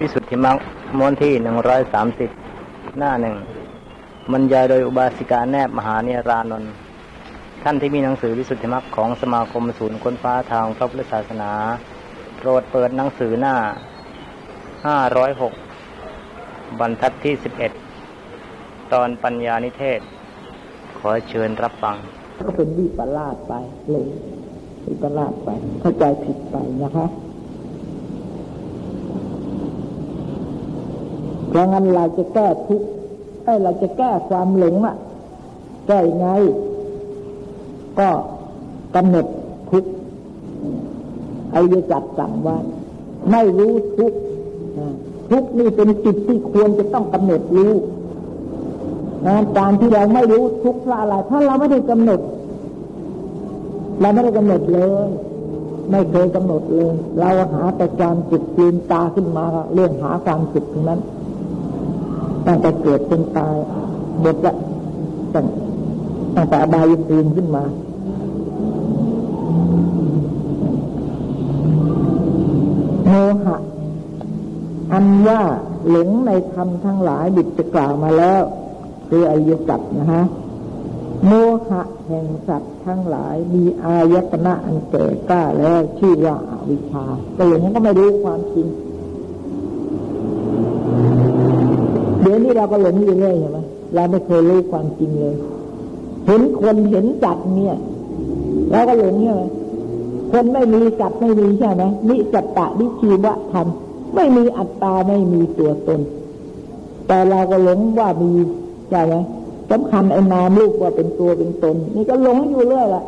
วิสุทธิมรรคม้วนที่หนึ่งร้อยสามสิบหน้าหนึ่งบรรยายโดยอุบาสิกาแนบมหาเนรานนท์ท่านที่มีหนังสือวิสุทธิมรรคของสมาคมศูนย์ค้นฟ้าทางพระพุทธศาสนา โปรดเปิดหนังสือหน้าห้าร้อยหกบรรทัดที่สิบเอ็ดตอนปัญญานิเทศ ขอเชิญรับฟัง ก็เป็นวิปลาสไปเลยวิปลาสไป เข้าใจผิดไปนะคะ เพราะงั้นเราจะแก้ทุกข์ไอ้เราจะแก้ความหลงอะแก้ยังไง ก็กำหนดทุกข์อริยสัจสั่งว่า ไม่รู้ทุกข์ทุกข์นี่เป็นจิตที่ควรจะต้องกำหนดรู้นะการที่เราไม่รู้ทุกข์เพราะอะไรเพราะเราไม่ได้กำหนด เราไม่ได้กำหนดเลย ไม่เคยกำหนดเลย เราหาแต่ความจิตจีนตาขึ้นมาเรื่องหาความสุขตรงนั้น ตั้งแต่เกิดเป็นตายหมดละตั้งตั้งแต่อบายภูมิขึ้นมาโมหะอันว่าหลงในธรรมทั้งหลายบิดจะกล่าวมาแล้ว คืออริยสัจนะฮะโมหะแห่งสัตว์ทั้งหลาย มีอายตนะอันแก่กล้าแล้วชื่อว่าอวิชชาแต่อย่างนี้ก็ไม่รู้ความจริงเดี๋ ยวนี้เราก็หลงอยู่เรื่อยใช่ไหมเราไม่เคยรู้ความจริงเลย เห็นคนเห็นจัดเนี่ยเราก็หลงใช่ไหมคนไม่มีจัดไม่มีใช่ไหมนิจัตตะนิชีวะธรรมไม่มีอัตตาไม่มีตัวตน แต่เราก็หลงว่ามีใช่ไหมสำคัญไอ้นามลูกว่าเป็นตัวเป็นตน นี่ก็หลงอยู่เรื่อยละ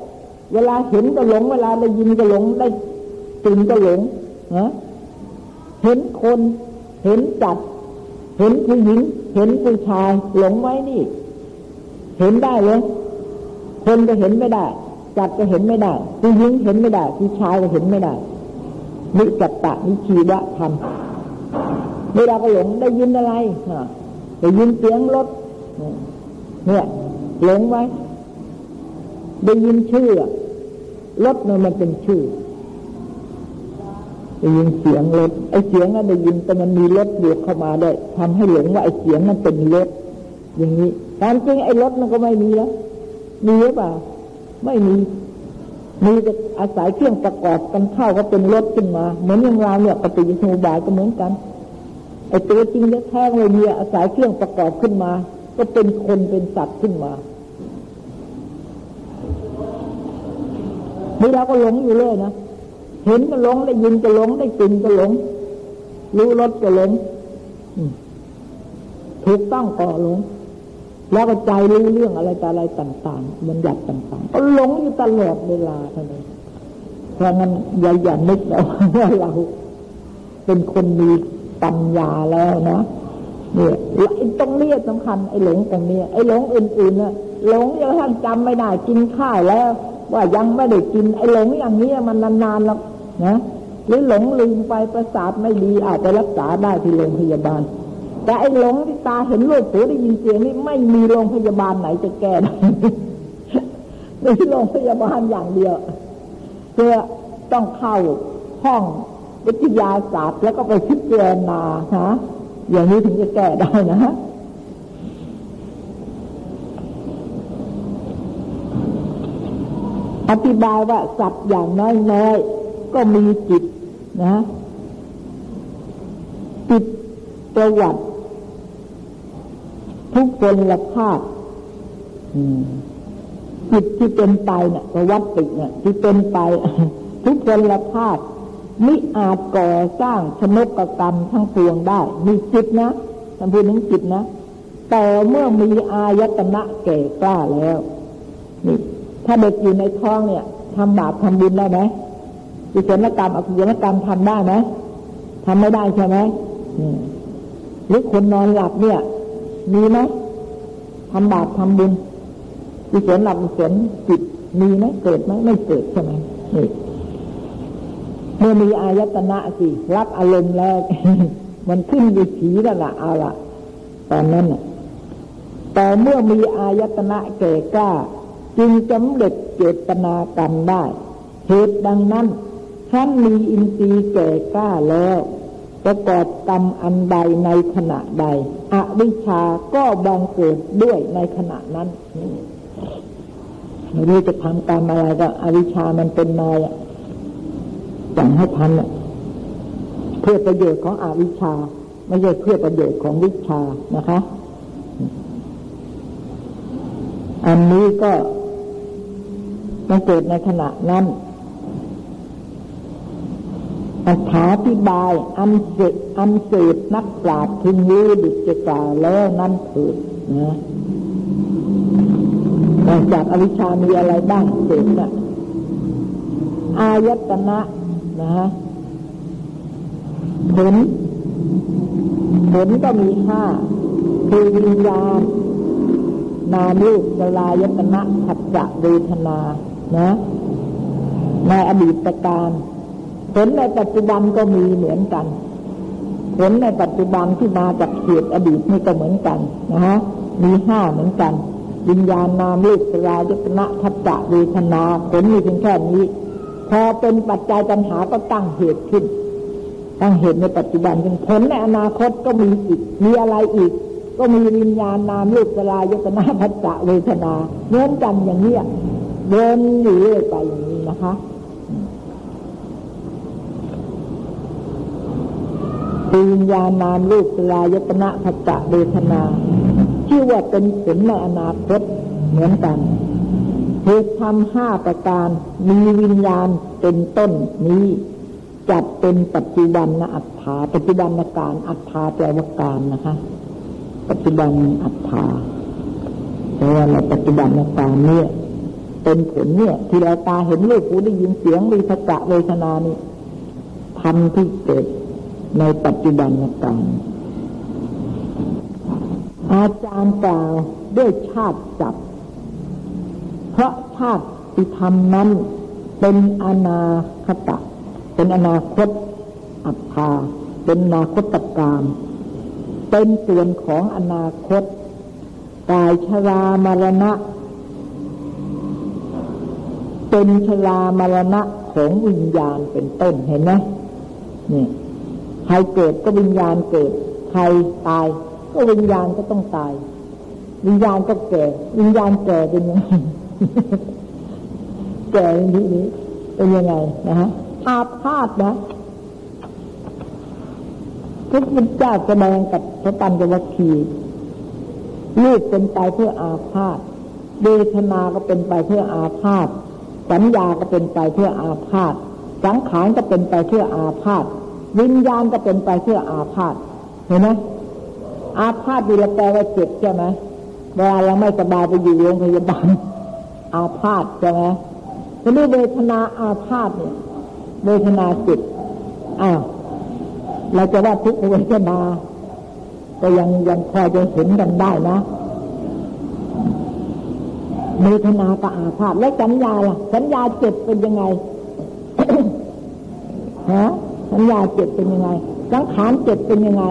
เวลาเห็นก็หลง เวลาได้ยินก็หลงได้กลิ่นก็หลงนะเห็นคนเห็นจัด เห็นผู้หญิง เห็นผู้ชายหลงไว้นี่ เห็นได้เลยคนก็เห็นไม่ได้จัดก็เห็นไม่ได้ผู้หญิงเห็นไม่ได้ผู้ชายก็เห็นไม่ได้นิจัตตะนิชีวะธรรมเวลาก็หลงได้ยินอะไรได้ยินเสียงรถเนี่ยหลงไว้ ได้ยินชื่อรถเนี่ยมันเป็นชื่อ ได้ยินเสียงรถไอ้เสียงนั้นได้ยินแต่มันมีรถบวกเข้ามาได้ทำให้หลงว่าไอ้เสียงนั้นเป็นรถอย่างนี้ตามจริงไอ้รถมันก็ไม่มีแล้วมีหรือเปล่าไม่มีมีแต่อาศัยเครื่องประกอบกันเข้าก็เป็นรถขึ้นมา เหมือนอย่างเราเนี่ยปฏิจจสมุปบาทก็เหมือนกันไอ้ตัวจริงแท้ๆเลยมีอาศัยเครื่องประกอบขึ้นมา ก็เป็นคนเป็นสัตว์ขึ้นมานี่เราก็หลงอยู่เลยนะ เห็นก็หลงได้ยินก็หลงได้กลิ่นก็หลง รู้รสก็หลงถูกต้องก็หลง แล้วก็ใจรู้เรื่องอะไรต่อะไรต่างๆมันหยัดต่างๆก็หลงอยู่ตลอดเวลาเท่านั้นเพราะงั้นอย่าอย่านึกเราว่าเราเป็นคนมีปัญญาแล้วนะเนี่ยไอ้ตรงนี้สำคัญไอ้หลงตรงนี้ไอ้หลงอื่นๆน่ะหลงยังท่านจำไม่ได้กินข้าวแล้ว ว่ายังไม่ได้กินไอ้หลงอย่างนี้มันนานๆแล้ว นะหรือหลงลืมไปประสาทไม่ดีอาจจะรักษาได้ที่โรงพยาบาล แต่ไอ้หลงที่ตาเห็นรูปหูได้ยินเสียงนี่ไม่มีโรงพยาบาลไหนจะแก้ได้ในโรงพยาบาลอย่างเดียวเพื่อต้องเข้าห้องวิทยาศาสตร์แล้วก็ไปพิจารณาฮะอย่างนี้ถึงจะแก้ได้นะฮะอธิบายว่าสัตว์อย่างน้อยๆ ก็มีจิตนะจิตประวัติ ทุกคนละภาพจิตที่เป็นไปเนี่ยประวัติเนี่ยที่เป็นไป ทุกคนละภาพมิอาจก่อสร้างชนกกรรมทั้งปวงได้ มีจิตนะท่านพูดถึงจิตนะแต่เมื่อมีอายตนะแก่กล้าแล้วนี่ถ้าเด็กอยู่ในท้องเนี่ยทำบาปทำบุญได้ไหม กุศลกรรมอกุศลกรรมทำได้ไหมทำไม่ได้ใช่ไหมหรือคนนอนหลับเนี่ย มีไหมทำบาปทำบุญกุศลหลับกุศลจิตมีไหมเกิดไหมไม่เกิดใช่ไหมนี่เมื่อมีอายตนะสิรับอารมณ์แล้วมันขึ้นอยู่ผีแล้วล่ะเอาละตอนนั้นน่ะแต่เมื่อมีอายตนะแก่กล้า จึงจำเร็จเจตนากรรมได้ เหตุดังนั้น ท่านมีอินทรีย์แก่กล้าแล้ว ประกอบกรรมอันใดในขณะใด อวิชาก็บังเกิดด้วยในขณะนั้นไม่รู้จะทำกรรมอะไรก็ อวิชามันเป็นนายสั่งให้ทำเพื่อประโยชน์ของอวิชา ไม่ใช่เพื่อประโยชน์ของวิชานะคะ อันนี้ก็มันเกิดในขณะนั้น อัถาธิบายอันเสอันเสดนักปราชญ์พึงรู้ดิจกล่าวแล้วนั่นถิดนะนอกจากอวิชามีอะไรบ้างเสดนะอายตนะนะฮะผลผลก็มีห้าคือวิญญาณนามูกลายตนะขัดจะเวทนา นะ ในอดีตการ ผลในปัจจุบันก็มีเหมือนกัน ผลในปัจจุบันที่มาจากเหตุอดีตนี่ก็เหมือนกันนะฮะมีห้าเหมือนกัน วิญญาณนามรูปสลายตนะทัจจะเวทนาผลมีเพียงแค่นี้ พอเป็นปัจจัยปัญหาก็ตั้งเหตุขึ้น ตั้งเหตุในปัจจุบันผลในอนาคตก็มีอีก มีอะไรอีก ก็มีวิญญาณนามรูปสลายตนะทัจจะเวทนาเหมือนกันอย่างเนี้เดินอยู่เรื่อยไปอย่างนี้นะคะ วิญญาณนามรูปสลายตนะภัจเวทนาชื่อว่าเป็นผลในอนาคตเหมือนกันเหตุทำห้าประการมีวิญญาณเป็นต้นนี้จัดเป็นปัจจุบันนอัตถาปัจจุบันการอัตถาแปลว่าการนะคะ ปัจจุบันอัตถาแต่ว่าในปัจจุบันการเนี่ยเป็นผลเนี่ย ที่เราตาเห็นรูปหูได้ยินเสียงมีภาษาเวทนานี่ทำที่เกิด ในปัจจุบันการอาจารย์กล่าวด้วยชาติจับ เพราะชาติที่ทำนั้นเป็นอนาคตะ เป็นอนาคตอัตภาเป็นอนาคตการมเป็นส่วนของอนาคตกายชรามรณะ เป็นชรามรณะของวิญญาณเป็นต้นเห็นไหมนี่ ใครเกิดก็วิญญาณเกิด ใครตาย ก็วิญญาณก็ต้องตาย วิญญาณก็แก่ วิญญาณแก่เป็นยังไงแก่ในที่นี้เป็นยังไงนะฮะอาพาธนะพระพุทธเจ้าแสดงกับพระปัญจวัคคีย์ลูกเป็นไปเพื่ออาพาธเวทนาก็เป็นไปเพื่ออาพาธสัญญาก็เป็นไปเพื่ออาพาธสังขารก็เป็นไปเพื่ออาพาธ วิญญาณก็เป็นไปเพื่ออาพาธเห็นไหมอาพาธดีละแปลว่าเจ็บใช่ไหมเวลาเราไม่สบายไปอยู่โรงพยาบาลอาพาธใช่ไหมทีนี้เวทนาอาพาธเนี่ยเวทนาจิตอ้าวเราจะว่าทุกเวทนาก็ยังยังพอจะเห็นกันได้นะเวทนาก็อาพาธและสัญญาล่ะ สัญญาเจ็บเป็นยังไงฮะ สัญญาเจ็บเป็นยังไงสังขารเจ็บเป็นยังไง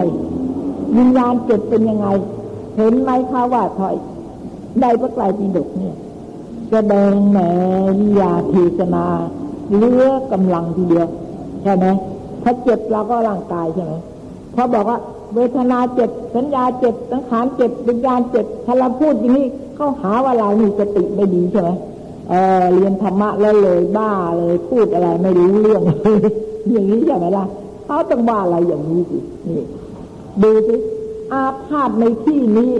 วิญญาณเจ็บเป็นยังไง เห็นไหมคะว่าถอยได้พระไตรปิฎกเนี่ยแสดงแหนวิยาเทศนาเลือกำลังทีเดียวใช่ไหมถ้าเจ็บเราก็ร่างกายใช่ไหมพอบอกว่า เวทนาเจ็บสัญญาเจ็บสังขารเจ็บวิญญาณเจ็บถ้าเราพูดอย่างนี้เขาหาว่าเรานี่สติไม่ดีใช่ไหมเออเรียนธรรมะแล้วเลยบ้าเลยพูดอะไรไม่รู้เรื่อง อย่างนี้ใช่ไหมล่ะเขาต้องว่าอะไรอย่างนี้สินี่ดูสิอาพาธในที่นี้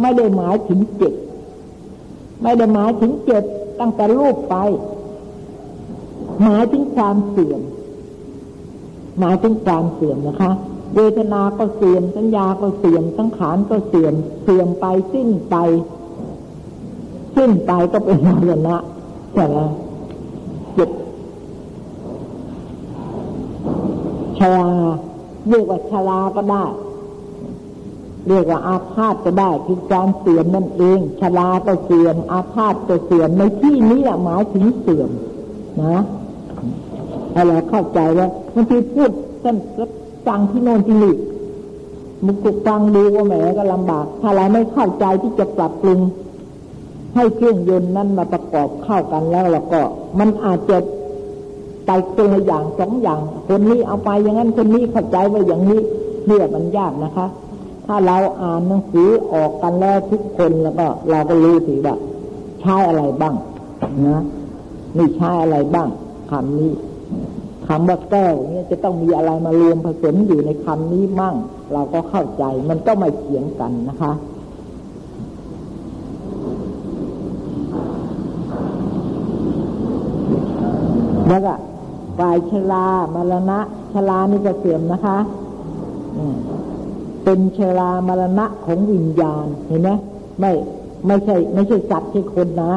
ไม่ได้หมายถึงเจ็บไม่ได้หมายถึงเจ็บตั้งแต่รูปไป หมายถึงความเสื่อม หมายถึงความเสื่อมนะคะ เวทนาก็เสื่อม สัญญาก็เสื่อม สังขารก็เสื่อม เสื่อมไปสิ้นไป สิ้นไปก็เป็นมรณะใช่ไหมเจ็บ ชรา เรียกว่าชราก็ได้ เรียกว่าอาพาธก็ได้คือความเสื่อมนั่นเองชราก็เสื่อม อาพาธก็เสื่อมในที่นี้หมายถึงเสื่อมนะอะไรเข้าใจว่าบางทีพูดท่านฟังที่โน่นที่นี่มุกุฟังดูว่าแหมก็ลำบาก ถ้าเราไม่เข้าใจที่จะปรับปรุงให้เครื่องยนต์นั้นมาประกอบเข้ากันแล้วแล้วก็ มันอาจจะ ไปคนละอย่างสองอย่าง คนนี้เอาไปอย่างนั้นคนนี้เข้าใจว่าอย่างนี้เนี่ยมันยากนะคะ ถ้าเราอ่านหนังสือออกกันแล้วทุกคนแล้วก็ เราก็รู้สิว่าใช้อะไรบ้างนะนี่ใช้อะไรบ้างคำนี้คำว่าแก้วเนี่ยจะต้องมีอะไรมารวมผสมอยู่ในคำนี้มั่ง เราก็เข้าใจมันก็ไม่เถียงกันนะคะแล้วก็ ฝ่ายชรามรณะชรานี่ก็เสื่อมนะคะเป็นชรามรณะของวิญญาณเห็นไหมไม่ไม่ใช่ ไม่ใช่สัตว์ใช่คนนะ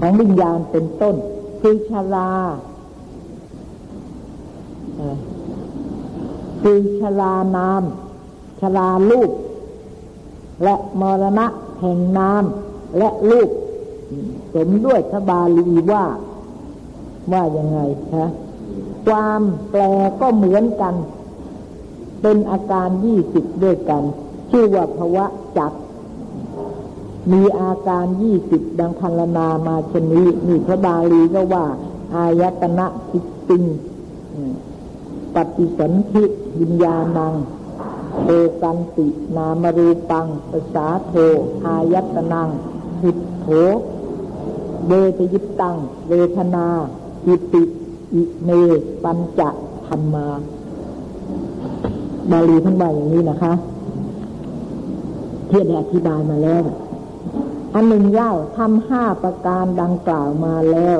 ของวิญญาณเป็นต้น คือชราคือชรานามชราลูกและมรณะแห่งนามและลูกสมด้วยทบาลีว่า ว่ายังไงคะความแปลก็เหมือนกัน เป็นอาการยี่สิบด้วยกัน ชื่อว่าภวะจักมีอาการยี่สิบดังพันลนามาชนี้นี่พระบาลีก็ว่า อายตนะสิติงปฏิสันธิวิญญาณังโอกันตินามรูปังภาษาโท อายตนังหิตโถเวทยิตตัง เวทนา อิติอิเมปัญจธรรมา บาลีท่านว่าอย่างนี้นะคะเทียได้อธิบายมาแล้ว อันหนึ่งเล่าทำห้าประการดังกล่าวมาแล้ว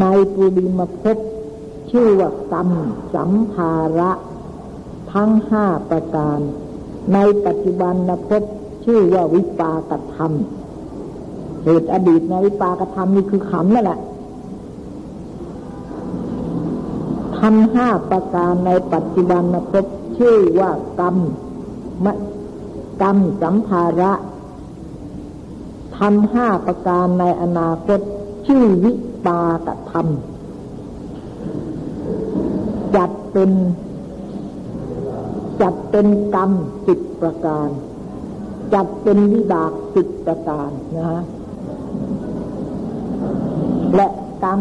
ในปุริมภพชื่อว่ากรรมสัมภาระ ทั้งห้าประการ ในปัจจุบันนภพชื่อว่าวิปากธรรมเหตุอดีตในวิปากธรรมนี่คือขำนั่นแหละ ทำห้าประการในปัจจุบันนพบชื่อว่ากรรมมกรรมสัมภาระทำห้าประการในอนาคตชื่อวิปากธรรม จัดเป็นจัดเป็นกรรมสิบประการ จัดเป็นวิบากสิบประการนะฮะและกรรม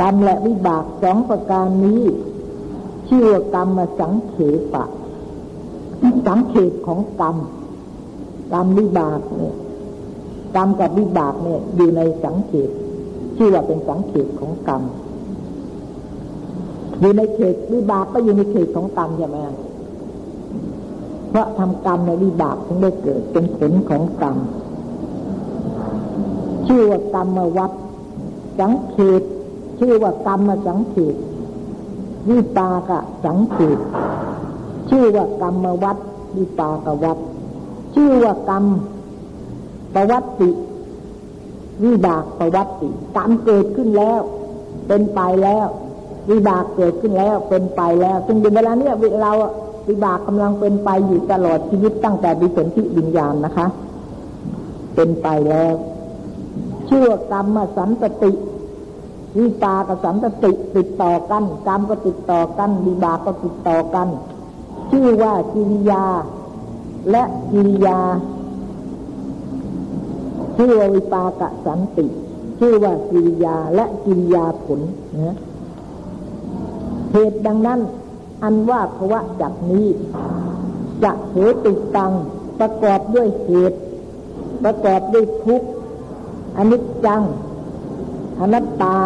กรรมและวิบากสองประการนี้ ชื่อว่ากรรมมาสังเขปะสังเขปของกรรมกรรมวิบากเนี่ยกรรมกับวิบากเนี่ยอยู่ในสังเขปชื่อว่าเป็นสังเขปของกรรมอยู่ในเขตวิบากก็อยู่ในเขตของกรรมใช่ไหมเพราะทำกรรมในวิบากถึงได้เกิดเป็นผลของกรรมชื่อว่ากรรมวัดสังเขป ชื่อว่ากรรมสังเขตวิปากะสังเขตชื่อว่ากรรมวัดวิปากวัดชื่อว่ากรรมประวัติวิบากประวัติกรรมเกิดขึ้นแล้ว เป็นไปแล้ว วิบากเกิดขึ้นแล้วเป็นไปแล้วซึ่งในเวลาเนี้ยเราวิบากกำลังเป็นไปอยู่ตลอดชีวิตตั้งแต่ดิสนธิวิญญาณนะคะ เป็นไปแล้ว ชื่อว่ากรรมสันตติ วิปากับสันติติดต่อกันกรรมก็ติดต่อกันวิบากก็ติดต่อกัน ชื่อว่ากิริยา และกิริยา ชื่อวิปากะสันติ ชื่อว่ากิริยาและกิริยาผลนะเหตุดังนั้น อันว่าภาวะจักนี้ จะเหตุตังประกอบด้วยเหตุ ประกอบด้วยทุกข์อนิจจัง อนัตตา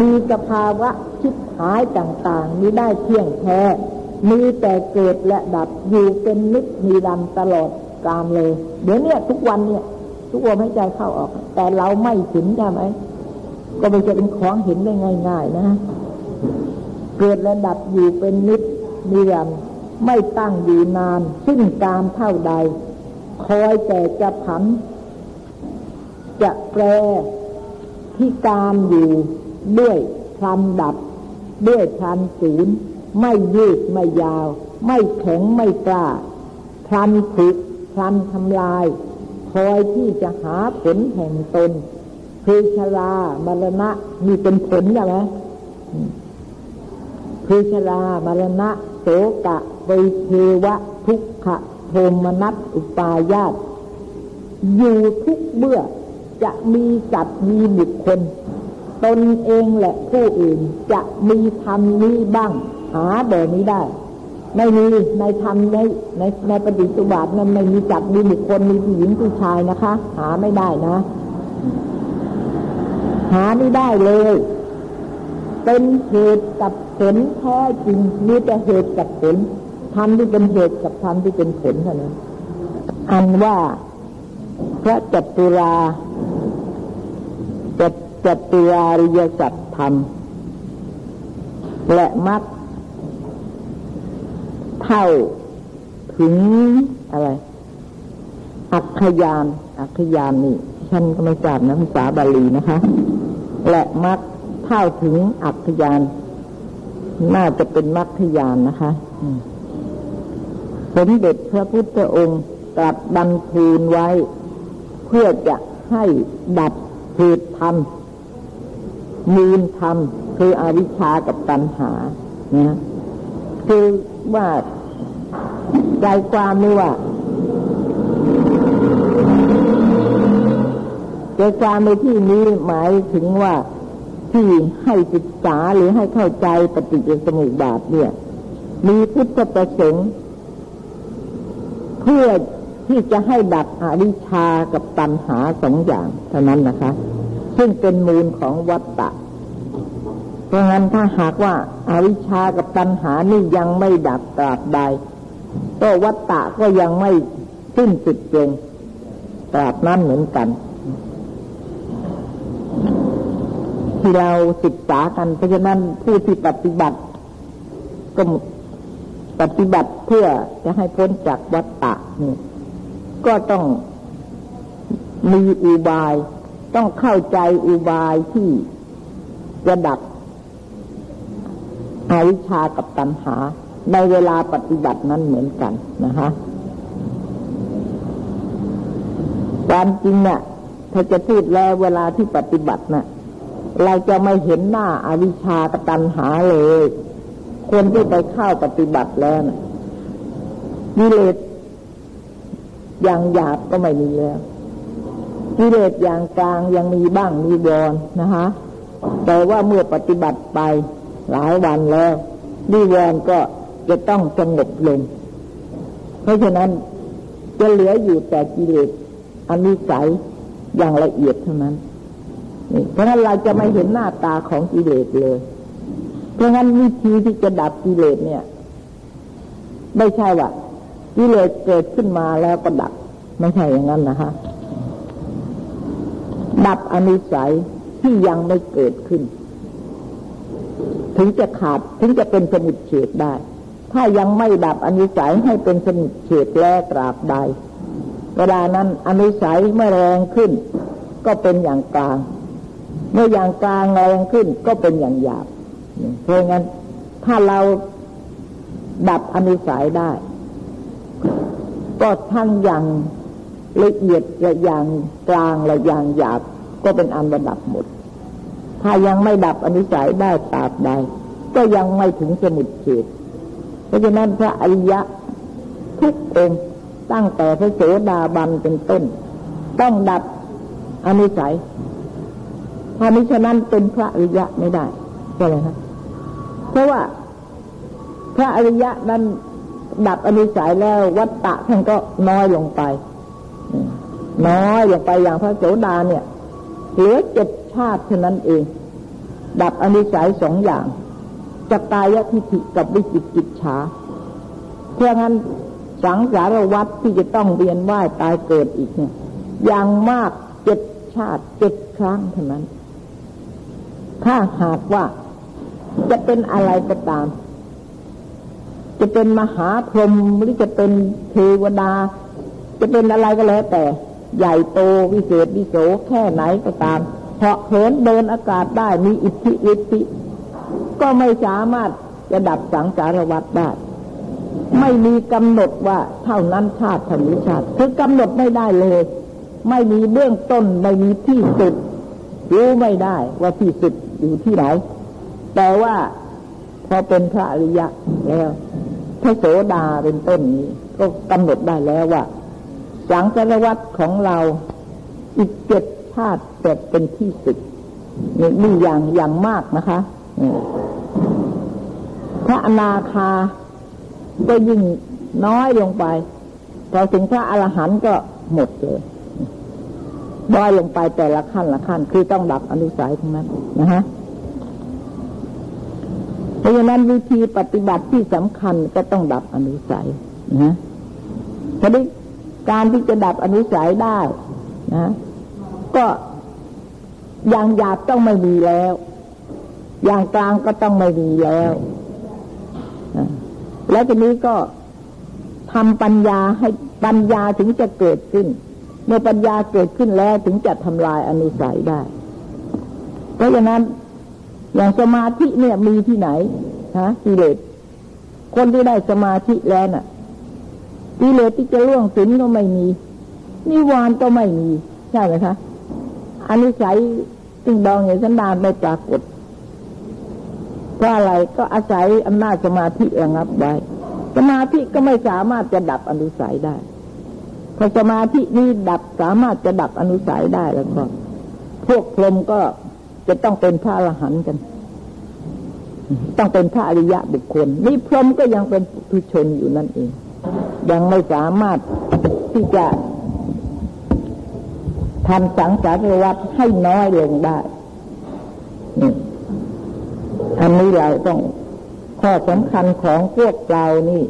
มีสภาวะชิดหายต่างๆมีได้เที่ยงแท้ มีแต่เกิดและดับอยู่เป็นนิจมีดำตลอดกาลเลย เดี๋ยวนี้ทุกวันเนี่ย ทุกลมหายใจเข้าออก แต่เราไม่เห็นใช่ไหมก็ไม่จะเป็นของเห็นได้ง่าย ๆ นะ เกิดและดับอยู่เป็นนิจมีดำไม่ตั้งอยู่นานซึ่งการเท่าใด คอยแต่จะผัน จะแปร พิการอยู่ด้วยพันดับ ด้วยพันศูนย์ ไม่ยืดไม่ยาว ไม่แข็งไม่กล้าพันผุพันทำลาย คอยที่จะหาผลแห่งตนคือชรามรณะมีเป็นผลใช่ไหมคือชรามรณะโสกะไวเทวะ ทุกขะโทมนัสอุปายาตอยู่ทุกเบื่อ จะมีสัตว์มีบุคคล ตนเองแหละผู้อื่นจะมีธรรมนี้บ้าง หาแบบนี้ได้ ไม่มีในธรรมในในในปฏิสุบาทนั้นไม่มีจัดมีบุคคลมีผู้หญิงผู้ชายนะคะ หาไม่ได้นะ หาไม่ได้เลย เป็นเหตุกับผลแท้จริงมีแต่เหตุกับผลธรรมที่เป็นเหตุกับธรรมที่เป็นผลเท่านั้นอันว่า พระจัตุราจัตจัตุราริยสัจธรรม และมักเท่าถึงอะไร อักขยาน อักขยานนี่ฉันก็ไม่ทราบนะภาษาบาลีนะคะ และมักเท่าถึงอักขยาน น่าจะเป็นมักขยานนะคะสมเด็จพระพุทธองค์ตรัสบันทูลไว้ พื่อจะให้ดับเหตุธรรมมูลธรรมคืออวิชากับตัณหานะคือว่าใจความนี่ว่าใจความในที่นี้หมายถึงว่าที่ให้ศึกษาหรือให้เข้าใจปฏิจจสมุปบาทเนี่ย มีพุทธประสงค์เพื่อ ที่จะให้ดับอวิชากับตัณหาสองอย่างเท่านั้นนะคะ ซึ่งเป็นมูลของวัตตะ เพราะงั้นถ้าหากว่าอาวิชากับตัณหานี่ยังไม่ดับตราบใด ก็วัตตะก็ยังไม่สิ้นสุดลงตราบนั้นเหมือนกัน ที่เราศึกษากันเพราะฉะนั้นผู้ที่ปฏิบัติ ก็ปฏิบัติเพื่อจะให้พ้นจากวัฏฏะนี่ ก็ต้องมีอุบาย ต้องเข้าใจอุบายที่จะดับอวิชากับตัณหา ในเวลาปฏิบัตินั้นเหมือนกันนะคะความจริงเนี่ยถ้าจะพูดแล้วเวลาที่ปฏิบัตินะ่ะ เราจะไม่เห็นหน้าอาวิชากับตัณหาเลย คนที่ไปเข้าปฏิบัติแล้วนะกิเลส อย่างหยาบก็ไม่มีแล้วกิเลสอย่างกลางยังมีบ้างมีบอนนะคะ แต่ว่าเมื่อปฏิบัติไปหลายวันแล้วนิวรณ์ก็จะต้องสงบลง เพราะฉะนั้นจะเหลืออยู่แต่กิเลสอันนิสัยอย่างละเอียดเท่านั้นนี่เพราะนั้นเราจะไม่เห็นหน้าตาของกิเลสเลย เพราะงั้นวิธีที่จะดับกิเลสเนี่ย ไม่ใช่ว่า กิเลสเกิดขึ้นมาแล้วก็ดับ ไม่ใช่อย่างนั้นนะคะ ดับอนิสัยที่ยังไม่เกิดขึ้น ถึงจะขาดถึงจะเป็นสมุดเฉดได้ ถ้ายังไม่ดับอนิสัยให้เป็นสมุดเฉดแล้วตราบใดเวลานั้นอนิสัยเมื่อแรงขึ้น ก็เป็นอย่างกลาง เมื่ออย่างกลางแรงขึ้นก็เป็นอย่างหยาบเพราะงั้นถ้าเราดับอนิสัยได้ ก็ทั้งอย่างละเอียดและอย่างกลางและอย่างหยาบก็เป็นอันระดับหมด ถ้ายังไม่ดับอนิสัยได้ตราบใด ก็ยังไม่ถึงสมุดเฉดเพราะฉะนั้นพระอริยะทุกองค์ตั้งแต่พระโสดาบันเป็นต้น ต้องดับอนิสัยถ้ามิฉะนั้นเป็นพระอริยะไม่ได้ใช่ไหมครับเพราะว่าพระอริยะนั้น ดับอนิสัยแล้ววัตตะท่านก็น้อยลงไปน้อยลงไปอย่างพระโสดาเนี่ยเหลือเจ็ดชาติเท่านั้นเอง ดับอนิสัยสองอย่างจกายทิฏฐิกับวิจิกิจฉาเพราะงั้นสังสารวัฏที่จะต้องเวียนว่ายตายเกิดอีกเนี่ยอย่างมากเจ็ดชาติเจ็ดครั้งเท่านั้น ถ้าหากว่าจะเป็นอะไรก็ตาม จะเป็นมหาพรหมหรือจะเป็นเทวดา จะเป็นอะไรก็แล้วแต่ ใหญ่โตวิเศษวิโสแค่ไหนก็ตามเพราะเหินเดินอากาศได้มีอิทธิฤทธิก็ไม่สามารถจะดับสังสารวัฏได้ ไม่มีกำหนดว่าเท่านั้นชาติธรรมชาติ คือกำหนดไม่ได้เลย ไม่มีเบื้องต้นไม่มีที่สุด รู้ไม่ได้ว่าที่สุดอยู่ที่ไหน แต่ว่าพอเป็นพระอริยะแล้ว พระโสดาเป็นต้นนี้ ก็กำหนดได้แล้วว่าสังสารวัตของเราอีกเจ็ดชาติจะเป็นที่สุดนี่นี่อย่างอย่างมากนะคะพระอนาคาก็ยิ่งน้อยลงไปพอถึงพระอรหันต์ก็หมดเลยด้อยลงไปแต่ละขั้นละขั้น คือต้องดับอนุสัยทั้งนั้นนะฮะ เพราะฉะนั้นวิธีปฏิบัติที่สำคัญก็ต้องดับอนุสัยนะทีนี้การที่จะดับอนุสัยได้นะ ก็อย่างหยาบต้องไม่มีแล้ว อย่างกลางก็ต้องไม่มีแล้ว แล้วทีนี้ก็ทำปัญญาให้ปัญญาถึงจะเกิดขึ้น เมื่อปัญญาเกิดขึ้นแล้วถึงจะทำลายอนุสัยได้ เพราะฉะนั้น อย่างสมาธิเนี่ยมีที่ไหนฮะกิเลสคนที่ได้สมาธิแล้วน่ะกิเลสที่จะล่วงสินก็ไม่มี นิวรณ์ก็ไม่มีใช่ไหมคะอนุสัยตึงดองอย่างสันดานไม่ปรากฏเพราะอะไรก็อาศัยอำนาจสมาธิระงับไว้สมาธิก็ไม่สามารถจะดับอนุสัยได้พอสมาธินี้ดับสามารถจะดับอนุสัยได้แล้วก็ พวกพรมก็ จะต้องเป็นพระอรหันต์กัน ต้องเป็นพระอริยะบุคคล นี่พรหมก็ยังเป็นผู้ชนอยู่นั่นเอง ยังไม่สามารถที่จะทำสังสารวัฏให้น้อยลงได้อันนี้เราต้องข้อสำคัญของพวกเรานี่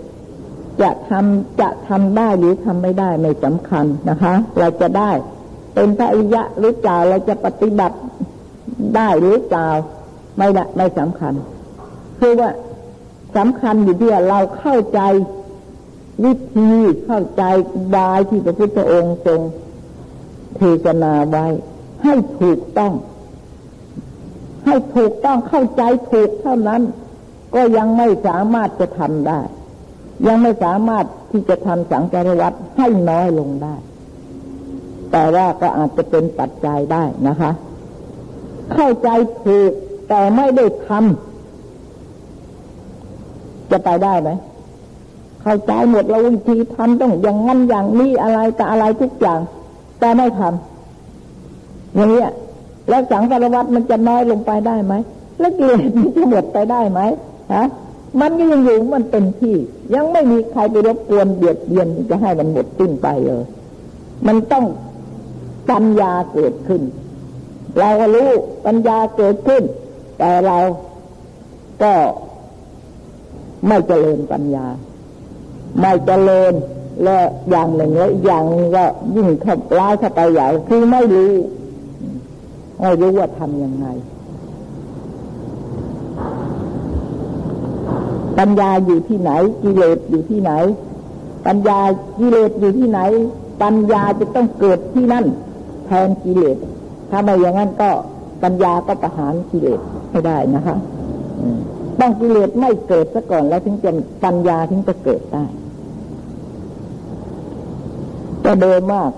จะทำจะทำได้หรือทำไม่ได้ไม่สำคัญนะคะ เราจะได้เป็นพระอริยะหรือเปล่าเราจะปฏิบัติ ได้หรือเปล่าไม่ได้ไม่สำคัญคือว่าสำคัญอยู่ที่เราเข้าใจวิธีเข้าใจดายที่พระพุทธองค์ทรงเทศนาไว้ ให้ถูกต้อง ให้ถูกต้องเข้าใจถูกเท่านั้น ก็ยังไม่สามารถจะทำได้ ยังไม่สามารถที่จะทำสังการวัตให้น้อยลงได้ แต่ว่าก็อาจจะเป็นปัจจัยได้นะคะ เข้าใจถูก แต่ไม่ได้ทำจะไปได้ไหมเข้าใจหมดเราวิธีทำต้องอย่างนั้นอย่างนี้อะไรแต่อะไรทุกอย่าง แต่ไม่ทำอย่างนี้แล้วสังสารวัตมันจะน้อยลงไปได้ไหมแล้วกิเลสมันจะหมดไปได้ไหมฮะมันก็ยังอยู่มันเป็นที่ ยังไม่มีใครไปรบกวนเบียดเบียนจะให้มันหมดสิ้นไปเลย มันต้องปัญญาเกิดขึ้น เรารู้ปัญญาเกิดขึ้น แต่เราก็ไม่เจริญปัญญา ไม่เจริญและอย่างหนึ่งแล้วอย่างก็ยิ่งขับร้ายเข้าไปใหญ่คือไม่รู้ไม่รู้ว่าทำยังไง ปัญญาอยู่ที่ไหน กิเลสอยู่ที่ไหน ปัญญากิเลสอยู่ที่ไหน ปัญญาจะต้องเกิดที่นั่น แทนกิเลส ถ้าไม่อย่างนั้นก็ปัญญาก็ประหารกิเลสไม่ได้นะคะต้องกิเลสไม่เกิดซะก่อนแล้วถึงจะปัญญาถึงจะเกิดได้ก็โดยมาก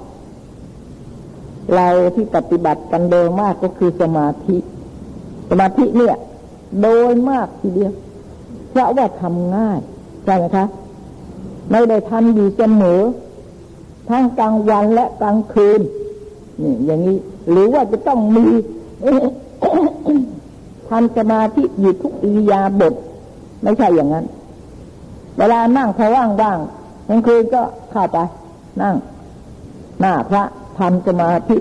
เราที่ปฏิบัติกันโดยมากก็คือสมาธิ สมาธิเนี่ย โดยมากทีเดียวเพราะว่าทำง่ายใช่ไหมคะไม่ได้ทำอยู่เสมอทั้งกลางวันและกลางคืนนี่อย่างนี้ หรือว่าจะต้องมีทำสมาธิอยู่ทุกอิริยาบถไม่ใช่อย่างนั้น เวลานั่งพอว่างๆกลางคืนก็เข้าไป นั่ง หน้าพระทำสมาธิ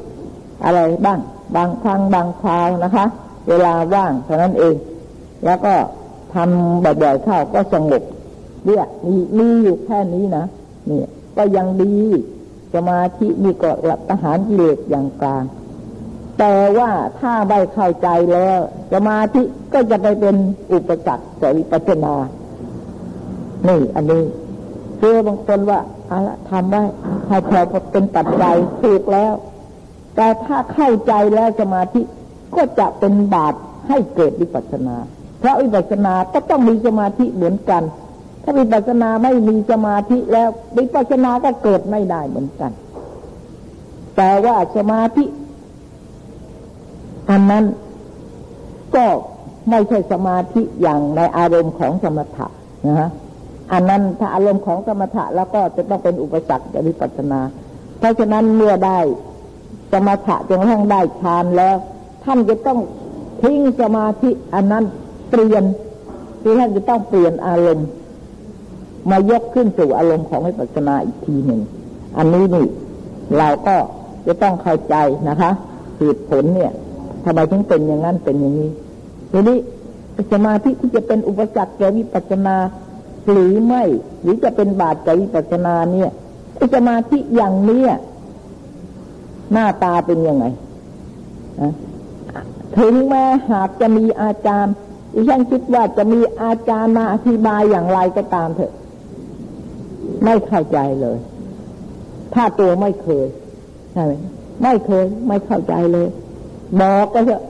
อะไรบ้าง บางครั้งบางคราวนะคะ เวลาว่างเท่านั้นเอง แล้วก็ทำบ่อยๆเข้าก็สงบเนี่ยมีมีอยู่แค่นี้นะนี่ก็ยังดีสมาธิมีก็หลับทหารกิเลสอย่างกลาง แต่ว่าถ้าได้เข้าใจแล้วสมาธิก็จะไปเป็นอุปสรรคต่อวิปัสสนา นี่ อันนี้คือบางคนว่าอาละทำได้ให้พอเป็นปัจจัยถูกแล้ว แต่ถ้าเข้าใจแล้วสมาธิก็จะเป็นบาตให้เกิดวิปัสนา เพราะวิปัสนาก็ต้องมีสมาธิเหมือนกัน ถ้าวิปัสนาไม่มีสมาธิแล้ววิปัสนาก็เกิดไม่ได้เหมือนกัน แต่ว่าสมาธิ อันนั้นก็ไม่ใช่สมาธิอย่างในอารมณ์ของสมถะนะฮะอันนั้นถ้าอารมณ์ของสมถะแล้วก็จะต้องเป็นอุปสรรคในวิปัสสนา เพราะฉะนั้นเมื่อได้สมถะจนกระทั่งได้ฌานแล้ว ท่านจะต้องทิ้งสมาธิอันนั้นเปลี่ยนคือท่านจะต้องเปลี่ยนอารมณ์ มายกขึ้นสู่อารมณ์ของวิปัสสนาอีกทีหนึ่งอันนี้นี่ เราก็จะต้องเข้าใจนะคะเหตุผลเนี่ย ทำไมถึงเป็นอย่างนั้นเป็นอย่างนี้ทีนี้สมาธิที่จะเป็นอุปสรรคแก่วิปัสสนา หรือไม่หรือจะเป็นบาดแก่วิปัสสนาเนี่ยสมาธิอย่างเนี้ยหน้าตาเป็นยังไงถึงแม้หากจะมีอาจารย์ดิฉันคิดว่าจะมีอาจารย์มาอธิบายอย่างไรก็ตามเถอะ ไม่เข้าใจเลย ถ้าตัวไม่เคยใช่ไหมไม่เคย ไม่เข้าใจเลย บอกก็เถอะ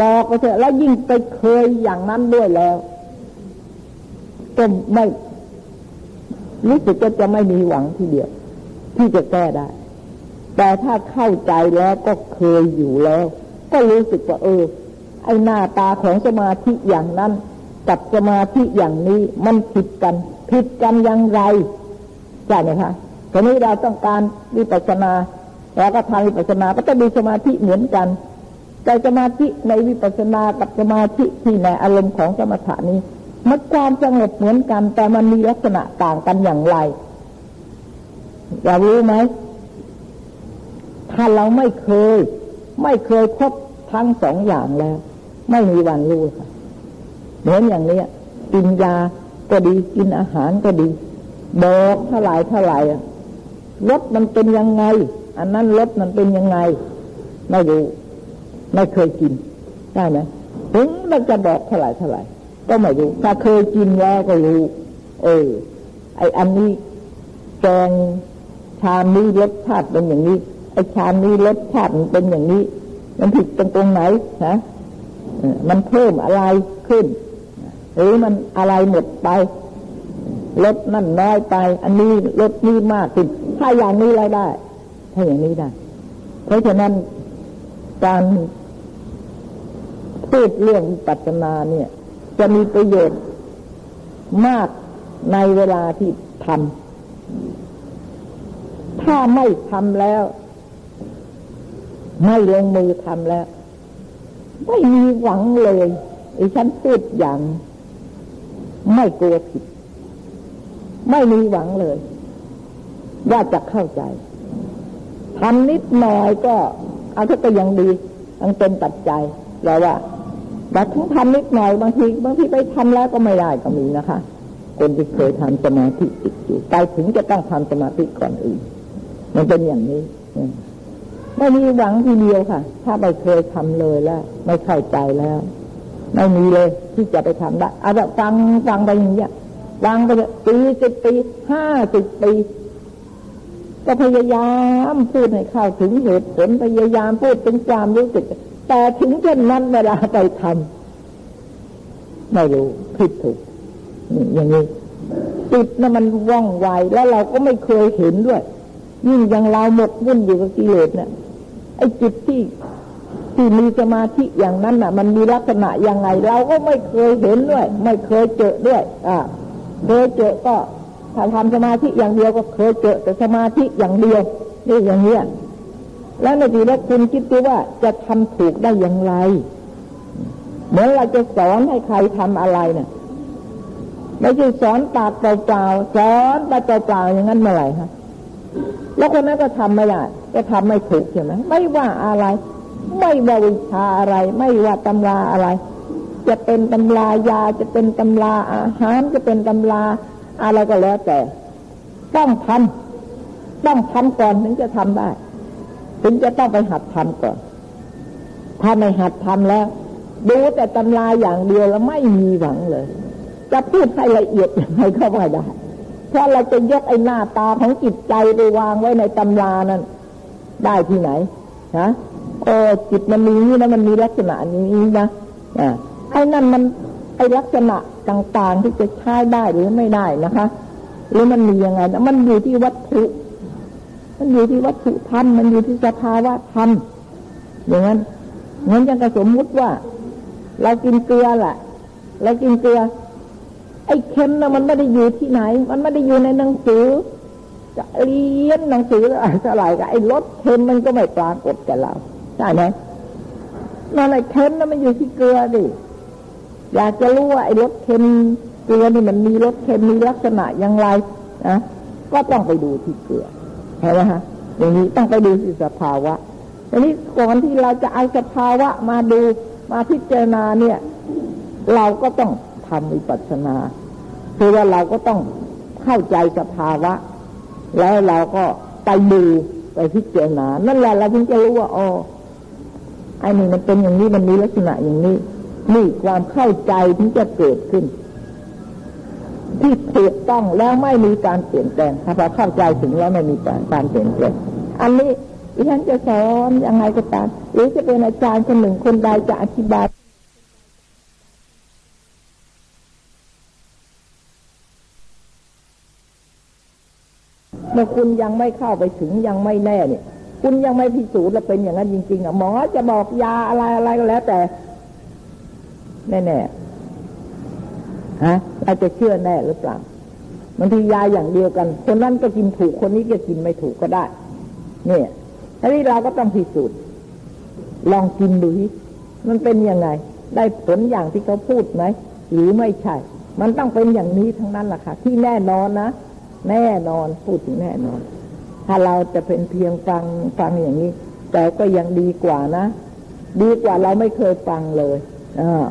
บอกก็เถอะแล้วยิ่งไปเคยอย่างนั้นด้วยแล้วก็ไม่รู้สึกก็จะไม่มีหวังทีเดียว ที่จะแก้ได้ แต่ถ้าเข้าใจแล้วก็เคยอยู่แล้ว ก็รู้สึกว่าเออ ไอหน้าตาของสมาธิอย่างนั้น กับสมาธิอย่างนี้มันผิดกัน ผิดกันอย่างไรใช่ไหมคะทีนี้เราต้องการวิปัสสนา แล้วก็ทำวิปัสสนาก็จะมีสมาธิเหมือนกัน แต่สมาธิในวิปัสสนากับสมาธิที่ในอารมณ์ของสมถะนี้ มันความสงบเหมือนกัน แต่มันมีลักษณะต่างกันอย่างไรอยากรู้ไหมถ้าเราไม่เคย ไม่เคยพบทั้งสองอย่างแล้ว ไม่มีวันรู้ค่ะเหมือนอย่างนี้กินยาก็ดีกินอาหารก็ดีบอกเท่าไหร่เท่าไหร่รสมันเป็นยังไง อันนั้นรสมันเป็นยังไง ไม่รู้ ไม่เคยกินได้ไหมถึงมันจะบอกเท่าไหร่เท่าไหร่ก็ไม่รู้ถ้าเคยกินแล้วก็รู้ เออ ไออันนี้แกงชามนี้รสชาติเป็นอย่างนี้ ไอชามนี้รสชาติมันเป็นอย่างนี้ มันผิดตรงตรงไหนฮะมันเพิ่มอะไรขึ้น หรือมันอะไรหมดไปลดนั่นน้อยไป อันนี้ลดนี่มากขึ้นถ้าอย่างนี้ไรได้ ถ้าอย่างนี้ได้ เพราะฉะนั้นการ พูดเรื่องปัจนาเนี่ย จะมีประโยชน์มากในเวลาที่ทำถ้าไม่ทำแล้ว ไม่ลงมือทำแล้ว ไม่มีหวังเลยไอ้ฉันพูดอย่าง ไม่กลัวผิด ไม่มีหวังเลย ว่าจะเข้าใจทำนิดหน่อยก็ เอาถ้าก็ยังดียังเป็นปัจจัยแล้วว่า แต่ถึงทำนิดหน่อยบางทีบางทีไปทำแล้วก็ไม่ได้ก็มีนะคะ คนที่เคยทำสมาธิติดอยู่ไปถึงจะต้องทำสมาธิก่อนอื่น มันเป็นอย่างนี้ไม่มีหวังทีเดียวค่ะ ถ้าไปเคยทำเลยแล้ว ไม่เข้าใจแล้ว ไม่มีเลยที่จะไปทำได้อาจจะฟังฟังไปอย่างเงี้ยฟังไปปีสิบปีห้าสิบปีก็พยายามพูดให้เข้าถึงเหตุผลพยายามพูดเป็นความรู้สึก แต่ถึงเช่นนั้นเวลาไปทำไม่รู้ผิดถูกอย่างนี้จิตนะมันว่องไวแล้วเราก็ไม่เคยเห็นด้วย ยิ่งอย่างเราหมกมุ่นอยู่กับกิเลสเนี่ยไอ้จิตที่ที่มีสมาธิอย่างนั้นน่ะ มันมีลักษณะยังไง เราก็ไม่เคยเห็นด้วย ไม่เคยเจอด้วย อ่าเคยเจอก็ถ้าทำสมาธิอย่างเดียวก็เคยเจอแต่สมาธิอย่างเดียวนี่อย่างเนี้ย แล้วในทีแรกคุณคิดดูว่าจะทำถูกได้อย่างไร เหมือนเราจะสอนให้ใครทำอะไรเนะี่ยไม่ใช่สอนปากเปล่าๆสอนปากเปล่าๆอย่างนั้นเมื่อไหร่ฮะแล้วคนนั้นก็ทำไม่ได้ก็ทำไม่ถูกใช่ไหมไม่ว่าอะไร ไม่ว่าวิชาอะไร ไม่ว่าตำราอะไร จะเป็นตำรายาจะเป็นตำราอาหารจะเป็นตำราอะไรก็แล้วแต่ ต้องทำต้องทำก่อนถึงจะทำได้ ถึงจะต้องไปหัดทำก่อน ถ้าไม่หัดทำแล้ว ดูแต่ตำราอย่างเดียวแล้วไม่มีหวังเลย จะพูดให้ละเอียดยังไงก็ไม่ได้ เพราะเราจะยกไอ้หน้าตาของจิตใจไปวางไว้ในตำรานั้น ได้ที่ไหนฮะโอ้จิตมันมีนี่นะมันมีลักษณะนี้นะอ่าไอ้นั่นมันไอ้ลักษณะต่างๆที่จะใช้ได้หรือไม่ได้นะคะ หรือมันมียังไงนะมันอยู่ที่วัตถุ มันอยู่ที่วัตถุธรรมมันอยู่ที่สภาวะธรรมอย่างนั้นเหมือนอย่างกระสมมุติว่า เรากินเกลือแหละเรากินเกลือ ไอ้เค็มนะมันไม่ได้อยู่ที่ไหน มันไม่ได้อยู่ในหนังสือ จะเรียนหนังสืออะไรเท่าไหร่กับไอ้รสเค็มมันก็ไม่ปรากฏแก่เราใช่ไหมนั่นไอ้เค็มนั่นมันอยู่ที่เกลือดิอยากจะรู้ว่าไอ้รสเค็มเกลือนี่มันมีรสเค็มมีลักษณะอย่างไรนะก็ต้องไปดูที่เกลือ เห็นไหมฮะอย่างนี้ต้องไปดูสภาวะทีนี้ก่อนที่เราจะเอาสภาวะมาดูมาพิจารณาเนี่ย เราก็ต้องทำวิปัสสนาคือว่าเราก็ต้องเข้าใจสภาวะ แล้วเราก็ไปดูไปพิจารณา นั่นแหละเราถึงจะรู้ว่าอ๋อไอ้นี่มันเป็นอย่างนี้มันมีลักษณะอย่างนี้ นี่ความเข้าใจถึงจะเกิดขึ้น ที่ถูกต้องแล้วไม่มีการเปลี่ยนแปลงถ้าเราเข้าใจถึงแล้วไม่มีการเปลี่ยนแปลงอันนี้ดิฉันจะสอนยังไงก็ตามหรือจะเป็นอาจารย์คนหนึ่งคนใดจะอธิบายเมื่อคุณยังไม่เข้าไปถึงยังไม่แน่เนี่ย คุณยังไม่พิสูจน์แล้วเป็นอย่างนั้นจริง ๆอะหมอจะบอกยาอะไรอะไรก็แล้วแต่ แน่ๆ ฮะเราจะเชื่อแน่หรือเปล่าบางทียาอย่างเดียวกัน คนนั้นก็กินถูกคนนี้ก็กินไม่ถูกก็ได้ เนี่ยทีนี้เราก็ต้องพิสูจน์ลองกินดูมันเป็นยังไง ได้ผลอย่างที่เขาพูดไหมหรือไม่ใช่ มันต้องเป็นอย่างนี้ทั้งนั้นแหละค่ะ ที่แน่นอนนะแน่นอนพูดถึงแน่นอน ถ้าเราจะเป็นเพียงฟังฟังอย่างนี้ แต่ก็ยังดีกว่านะ ดีกว่าเราไม่เคยฟังเลยอ่า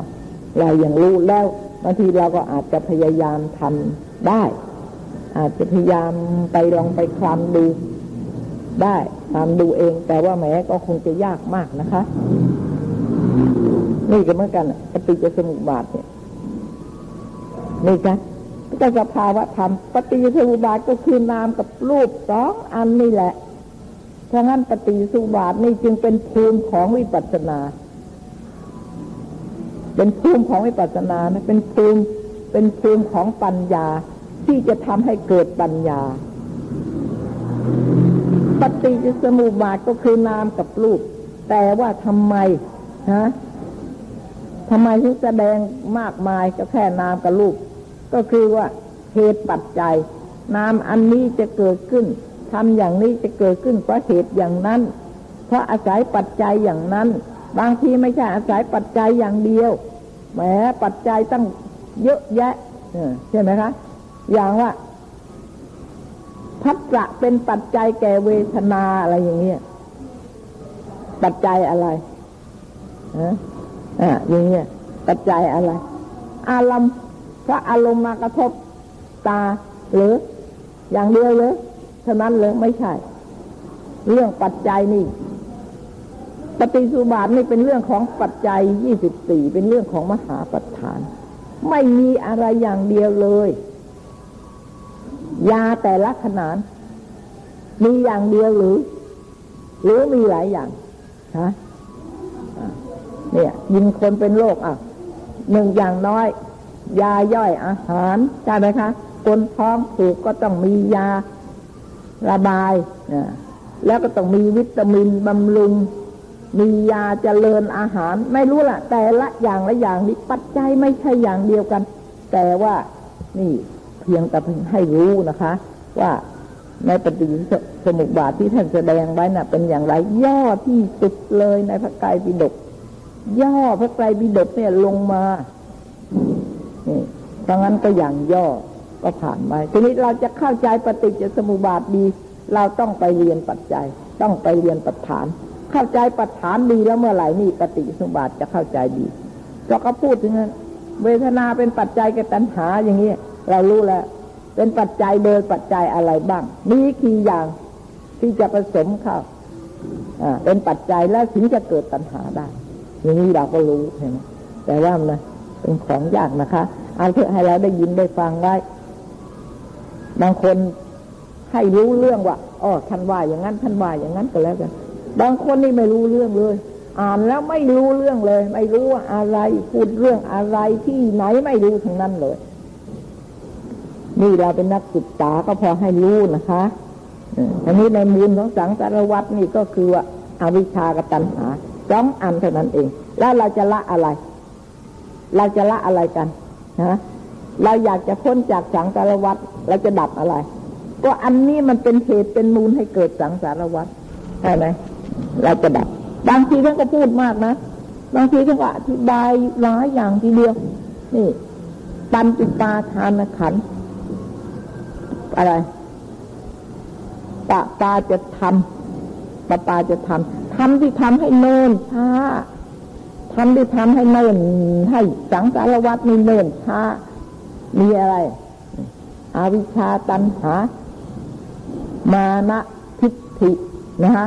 เรายังรู้แล้ว บางทีเราก็อาจจะพยายามทำได้ อาจจะพยายามไปลองไปคลำดูได้ตามดูเอง แต่ว่าแม้ก็คงจะยากมากนะคะ นี่ก็เหมือนกันปฏิจจสมุปบาทเนี่ยนี่กันก็สภาวะธรรมปฏิจจสมุปบาทก็คือนามกับรูปสองอันนี่แหละฉะนั้นปฏิจจสมุปบาทนี่จึงเป็นภูมิของวิปัสสนา เป็นภูมิของวิปัสสนานะเป็นภูมิเป็นภูมิของปัญญาที่จะทำให้เกิดปัญญา ปฏิจจสมุปบาทก็คือนามกับรูป แต่ว่าทำไมฮะทำไมถึงแสดงมากมายก็แค่นามกับรูป ก็คือว่าเหตุปัจจัย นามอันนี้จะเกิดขึ้นทำอย่างนี้จะเกิดขึ้นเพราะเหตุอย่างนั้น เพราะอาศัยปัจจัยอย่างนั้น บางทีไม่ใช่อาศัยปัจจัยอย่างเดียวแหมปัจจัยตั้งเยอะแยะใช่ไหมคะ อย่างว่าพัสสะเป็นปัจจัยแก่เวทนาอะไรอย่างเงี้ยปัจจัยอะไรอ่าอ่าอย่างเงี้ยปัจจัยอะไร อารมณ์พระอารมณ์มากระทบตาหรือ อย่างเดียวเลยเท่านั้นเลยไม่ใช่ เรื่องปัจจัยนี่ ปฏิสุบาทนี่เป็นเรื่องของปัจจัยยี่สิบสี่เป็นเรื่องของมหาปัฏฐาน ไม่มีอะไรอย่างเดียวเลย ยาแต่ละขนาดมีอย่างเดียวหรือ หรือมีหลายอย่างฮะเนี่ย ยินคนเป็นโรคอะหนึ่งอย่างน้อย ยาย่อยอาหารใช่ไหมคะคนท้องผูกก็ต้องมียาระบาย แล้วก็ต้องมีวิตามินบำรุง มียาเจริญอาหาร ไม่รู้ละแต่ละอย่างละอย่างนี้ปัจจัยไม่ใช่อย่างเดียวกัน แต่ว่านี่เพียงแต่ให้รู้นะคะ ว่าในปฏิสมุปบาทที่ท่านแสดงไว้น่ะ เป็นอย่างไรย่อที่สุดเลยในพระไตรปิฎกย่อพระไตรปิฎกเนี่ยลงมานี่ดังนั้นก็อย่างย่อก็ผ่านไปทีนี้เราจะเข้าใจปฏิจจสมุปบาทดี เราต้องไปเรียนปัจจัย ต้องไปเรียนปัจฐาน เข้าใจปัจฐานดีแล้วเมื่อไหร่นี่ปฏิสุบาทจะเข้าใจดีเราก็พูดถึงเวทนาเป็นปัจจัยกับตัณหาอย่างนี้เรารู้แล้ว เป็นปัจจัยโดยปัจจัยอะไรบ้าง มีกี่อย่างที่จะผสมเข้าเป็นปัจจัยแล้วถึงจะเกิดตัณหาได้ อย่างนี้เราก็รู้เห็นไหมแต่ว่ามันเป็นของยากนะคะเอาเถอะให้เราได้ยินได้ฟังไว้บางคนให้รู้เรื่องว่าอ๋อท่านว่าอย่างนั้นท่านว่าอย่างนั้นก็แล้วกัน บางคนนี่ไม่รู้เรื่องเลย อ่านแล้วไม่รู้เรื่องเลย ไม่รู้ว่าอะไรพูดเรื่องอะไรที่ไหนไม่รู้ทั้งนั้นเลย นี่เราเป็นนักศึกษาก็พอให้รู้นะคะอันนี้ในมูลของสังสารวัตนี่ก็คือว่าอาวิชากับตัณหาสองอันเท่านั้นเอง แล้วเราจะละอะไร เราจะละอะไรกันฮะเราอยากจะพ้นจากสังสารวัตเราจะดับอะไร ก็อันนี้มันเป็นเหตุเป็นมูลให้เกิดสังสารวัตใช่ไหม เราจะดับ บางทีท่านก็พูดมากนะ บางทีท่านก็อธิบายหลายอย่างทีเดียว นี่ปัญจุปาทานขัน อะไรปะปาจะทำปะปาจะทำทำที่ทำให้เนินช้าทำที่ทำให้เนินให้สังสารวัตมีเนินช้า มีอะไร อวิชชาตันหา มานะทิฏฐินะฮะ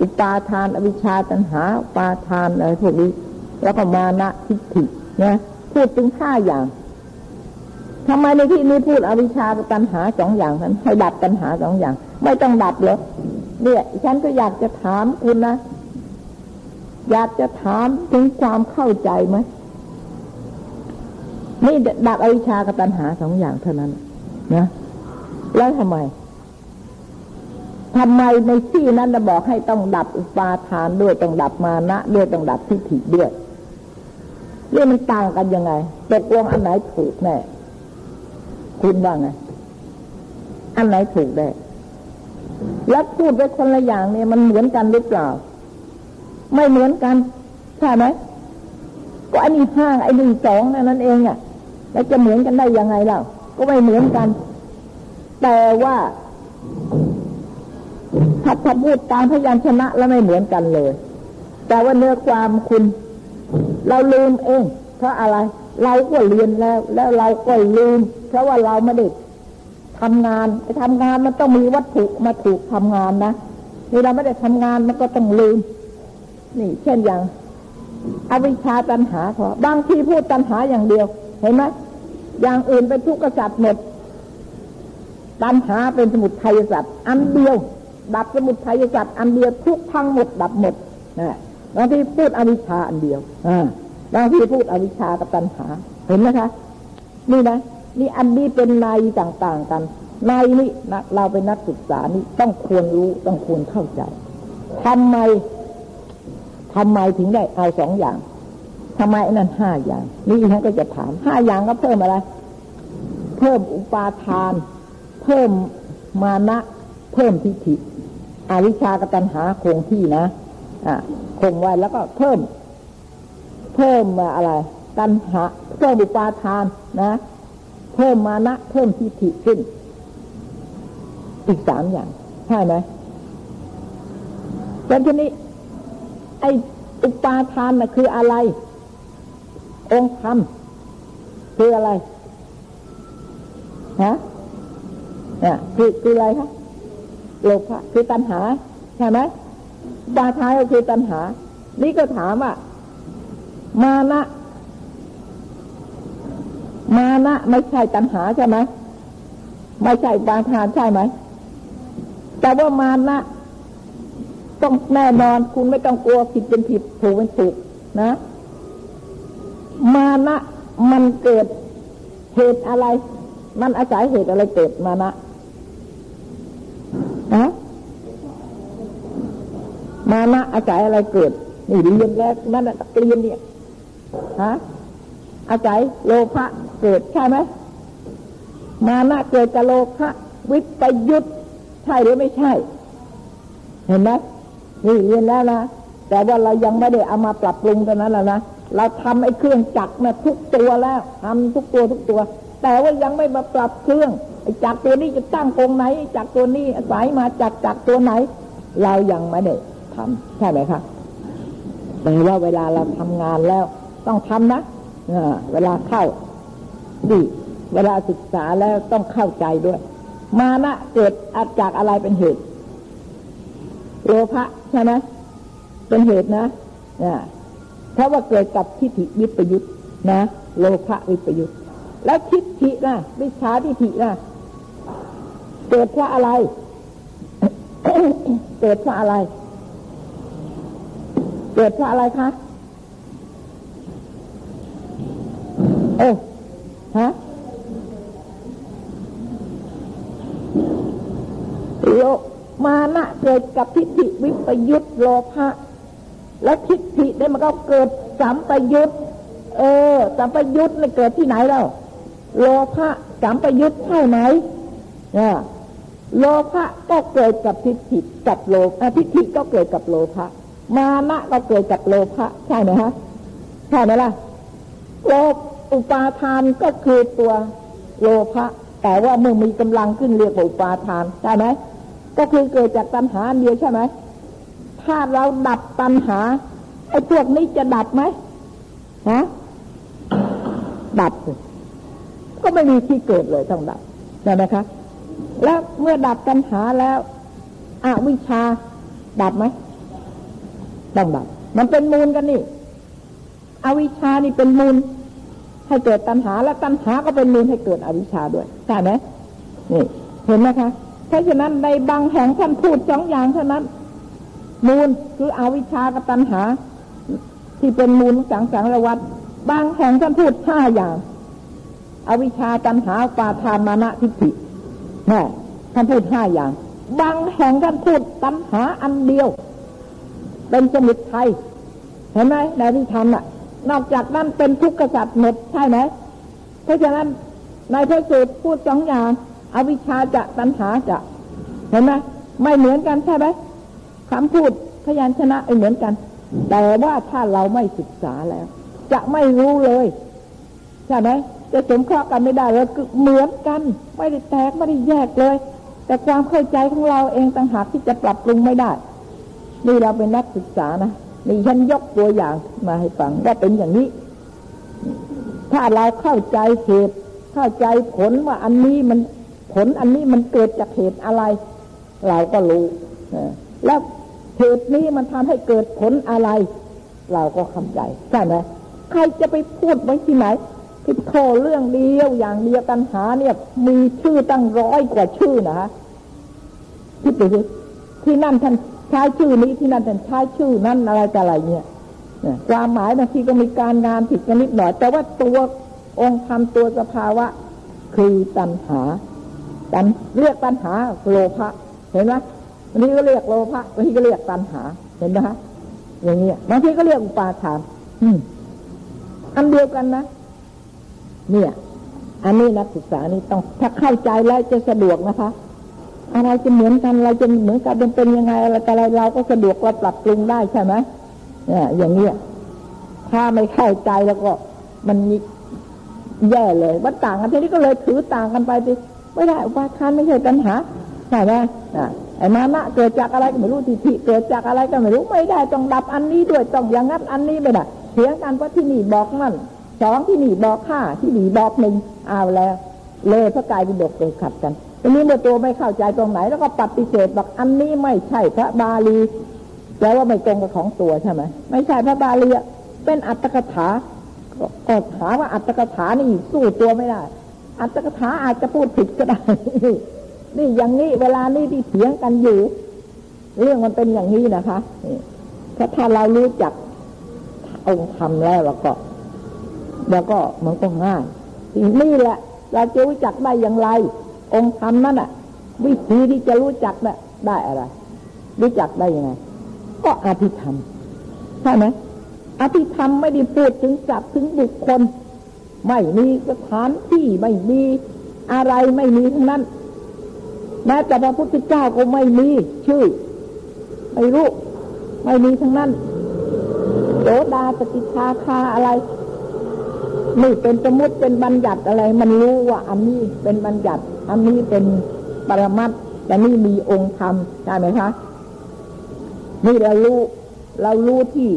อุปาทานอวิชชาตันหาอุปาทานอะไรพวกนี้ แล้วก็มานะทิฏฐินะพูดถึงห้าอย่างทำไมในที่นี้พูดอวิชชากับตัณหาสองอย่างนั้นให้ดับตัณหาสองอย่าง ไม่ต้องดับเลยเนี่ยฉันก็อยากจะถามคุณนะอยากจะถามถึงความเข้าใจไหมนี่ดับอวิชชากับตัณหาสองอย่างเท่านั้นนะแล้วทำไม ทำไมในที่นั้นจะบอกให้ต้องดับอุปาทานด้วยต้องดับมานะด้วยต้องดับทิฏฐิด้วยเรื่องมันต่างกันยังไงตกลงอันไหนถูกแน่คุณว่าไง อันไหนถูกได้ แล้วพูดไปคนละอย่างเนี่ยมันเหมือนกันหรือเปล่า ไม่เหมือนกันใช่ไหมก็อันนี้ห้าไอ้หนึ่งสองนั่นเองอะ แล้วจะเหมือนกันได้ยังไงเล่าก็ไม่เหมือนกัน แต่ว่า ถ้าถ้าพูดตามพยัญชนะแล้วไม่เหมือนกันเลย แต่ว่าเนื้อความคุณ เราลืมเอง เพราะอะไร เราก็เรียนแล้ว แล้วเราก็ลืม เพราะว่าเราไม่ได้ทำงานไอ้ทำงานมันต้องมีวัตถุมาถูกทำงานนะนี่เราไม่ได้ทำงานมันก็ต้องลืม นี่ เช่นอย่าง อวิชชาตัณหาพอบางทีพูดตัณหาอย่างเดียว เห็นไหมอย่างอื่นเป็นทุกข์กษัตริย์หมดตัณหาเป็นสมุททัยสัตว์อันเดียว ดับสมุทัยสัตว์อันเดียวทุกทั้งหมดดับหมดนะบางทีพูดอวิชชาอันเดียวบางทีพูดอวิชชากับตัณหา เห็นไหมคะ นี่นะนี่อันนี้เป็นในต่างๆกันในนี่นะเราเป็นนักศึกษานี่ต้องควรรู้ต้องควรเข้าใจทำไมทำไมถึงได้เอาสองอย่างทำไมนั่นห้าอย่าง นี่ท่านก็จะถามห้าอย่างก็เพิ่มอะไร เพิ่มอุปาทาน เพิ่มมานะ เพิ่มทิฏฐิ อวิชากับตัณหาคงที่นะอ่าคงไว้แล้วก็เพิ่ม เพิ่มมาอะไร ตัณหาเพิ่มอุปาทานนะ เพิ่มมานะ เพิ่มทิฏฐิขึ้น อีกสามอย่าง ใช่ไหมแล้วทีนี้ ไออุปาทานน่ะคืออะไร องค์ธรรมคืออะไรฮะเนี่ยคือคืออะไรคะ โลภะคือตัณหาใช่ไหมบาทายก็คือตัณหา นี่ก็ถามว่า มานะมานะไม่ใช่ตัณหาใช่ไหมไม่ใช่บาทานใช่ไหมแต่ว่ามานะต้องแน่นอนคุณไม่ต้องกลัวผิดเป็นผิดถูกเป็นถูกนะ มานะมันเกิดเหตุอะไร มันอาศัยเหตุอะไรเกิดมานะ นะมานะอาศัยอะไรเกิด นี่เรียนแล้วนั่นเรียนเนี่ยฮะอาศัยโลภะเกิดใช่ไหมมานะเกิดจากโลภะวิปยุตใช่หรือไม่ใช่ เห็นไหมนี่เรียนแล้วนะแต่ว่าเรายังไม่ได้เอามาปรับปรุงตอนนั้นแล้วนะเราทำไอ้เครื่องจักรนี่ยทุกตัวแล้วทำทุกตัวทุกตัว แต่ว่ายังไม่มาปรับเครื่อง ไอ้จักตัวนี้จะตั้งตรงไหนจักตัวนี้อาศัยมาจากจักตัวไหน เรายังไม่ได้ทำใช่ไหมคะแต่ว่าเวลาเราทำงานแล้ว ต้องทำนะเวลาเข้าดีเวลาศึกษาแล้วต้องเข้าใจด้วย มานะเกิดอาจากอะไรเป็นเหตุโลภะใช่ไหมเป็นเหตุนะเพราะว่าเกิดกับทิฏฐิวิปยุตนะ โลภะวิปยุตแล้วทิฏฐินะวิชาทิฏฐินะ เกิดเพราะอะไร เกิดเพราะอะไร เกิดเพราะอะไรคะเออฮะโลมานะเกิดกับทิฏฐิวิปยุตโลภะแล้วทิฏฐิได้มันก็เกิดสัมปยุตเออสัมปยุตเนี่ยเกิดที่ไหนแล้วโลภะสัมปยุตใช่ไหมเนี่ย โลภะก็เกิดกับทิฏฐิกับโลภะทิฏฐิก็เกิดกับโลภะมานะก็เกิดจากโลภะใช่ไหมฮะใช่ไหมล่ะโลภอุปาทานก็คือตัวโลภะแต่ว่าเมื่อมีกำลังขึ้นเรียกว่าอุปาทานใช่ไหมก็คือเกิดจากตัณหาเดียวใช่ไหมถ้าเราดับตัณหาไอ้พวกนี้จะดับไหมฮะดับ ก็ไม่มีที่เกิดเลยต้องดับใช่ไหมคะ แล้วเมื่อดับตัณหาแล้วอวิชชา ดับไหมต้องดับ มันเป็นมูลกันนี่ อวิชชานี่เป็นมูล ให้เกิดตัณหา และตัณหาก็เป็นมูลให้เกิดอวิชชาด้วยใช่ไหมนี่ เห็นไหมคะ เพราะฉะนั้นในบางแห่งท่านพูดสองอย่างเท่านั้น มูลคืออวิชชากับตัณหา ที่เป็นมูลสังสารวัฏบางแห่งท่านพูดห้าอย่าง อวิชชาตัณหาปาทานมานะทิฏฐิ นี่ท่านพูดห้าอย่าง บางแห่งท่านพูดตัณหาอันเดียว เป็นสมุทไทยเห็นไหมในที่ทำอะ นอกจากนั้นเป็นทุกข์กษัตริย์หมดใช่ไหมเพราะฉะนั้นในพระสูตรพูดสองอย่างอวิชชาจะตัณหาจะ เห็นไหมไม่เหมือนกันใช่ไหมคำพูดพยัญชนะไม่เหมือนกัน แต่ว่าถ้าเราไม่ศึกษาแล้ว จะไม่รู้เลย ใช่ไหม จะสมเคราะห์กันไม่ได้เลยเหมือนกัน ไม่ได้แตกไม่ได้แยกเลย แต่ความเข้าใจของเราเองต่างหากที่จะปรับปรุงไม่ได้ นี่เราเป็นนักศึกษานะนี่ฉันยกตัวอย่างมาให้ฟังว่าเป็นอย่างนี้ ถ้าเราเข้าใจเหตุ เข้าใจผลว่าอันนี้มันผลอันนี้มันเกิดจากเหตุอะไร เราก็รู้แล้วเหตุนี้มันทำให้เกิดผลอะไร เราก็เข้าใจใช่ไหมใครจะไปพูดไว้ที่ไหน คิดโทเรื่องเดียวอย่างเดียวตัณหาเนี่ย มีชื่อตั้งร้อยกว่าชื่อนะฮะคิดดูสิที่นั่นท่านใช้ชื่อนี้ที่นั่นท่านใช้ชื่อนั้นอะไรจะอะไรเนี่ยความหมายบางทีก็มีการงานผิดกันนิดหน่อย แต่ว่าตัวองค์ธรรมตัวสภาวะ คือตัณหาตันเรียกตัณหาโลภะเห็นไหมบางทีก็เรียกโลภะบางทีก็เรียกตัณหา เห็นไหมฮะอย่างเงี้ยบางทีก็เรียกอุปาทาน อืมอันเดียวกันนะ เนี่ย อันนี้นักศึกษานี่ต้องถ้าเข้าใจแล้วจะสะดวกนะคะ อะไรจะเหมือนกันอะไรจะเหมือนกันเป็นยังไงอะไรอะไรเราก็สะดวกเราปรับปรุงได้ใช่ไหมเนี่ยอย่างเนี้ยถ้าไม่เข้าใจแล้วก็ มันแย่เลยว่าต่างกันทีนี้ก็เลยถือต่างกันไปสิไม่ได้อุปาทานไม่ใช่ปัญหาใช่ไหมไอ้มานะเกิดจากอะไรก็ไม่รู้ทิฏฐิเกิดจากอะไรก็ไม่รู้ไม่ได้ต้องดับอันนี้ด้วยต้องอย่างนั้นอันนี้ไม่ได้เถียงกันว่าที่นี่บอกนั่น สองที่หนีบอกห้าที่หนีบอกหนึ่งเอาแล้ว เลยพระกายวิดกเลยขัดกันทีนี้เมื่อตัวไม่เข้าใจตรงไหน แล้วก็ปฏิเสธบอกอันนี้ไม่ใช่พระบาลีแปลว่าไม่ตรงกับของตัวใช่ไหมไม่ใช่พระบาลีเป็นอัตถกถาก็ถามว่าอัตถกถานี่สู้ตัวไม่ได้ อัตถกถาอาจจะพูดผิดก็ได้นี่อย่างนี้เวลานี้ที่เถียงกันอยู่ เรื่องมันเป็นอย่างนี้นะคะถ้าถ้าเรารู้จักองค์ธรรมแล้วก็ แล้วก็มันก็ง่ายนี่แหละ เราจะรู้จักได้อย่างไร องค์ธรรมนั่นอะ วิธีที่จะรู้จักได้ได้อะไร รู้จักได้ยังไง ก็อภิธรรมใช่ไหมอภิธรรมไม่ได้พูดถึงจับถึงบุคคล ไม่มีสถานที่ไม่มีอะไรไม่มีทั้งนั้นแม้แต่พระพุทธเจ้าก็ไม่มีชื่อ ไม่รู้ ไม่มีทั้งนั้นโสดาปฏิชาคาอะไร นี่เป็นสมมติเป็นบัญญัติอะไร มันรู้ว่า อันนี้เป็นบัญญัติ อันนี้เป็นปรมัตแต่นี่มีองค์ธรรมใช่ไหมคะ นี่เรารู้เรารู้ที่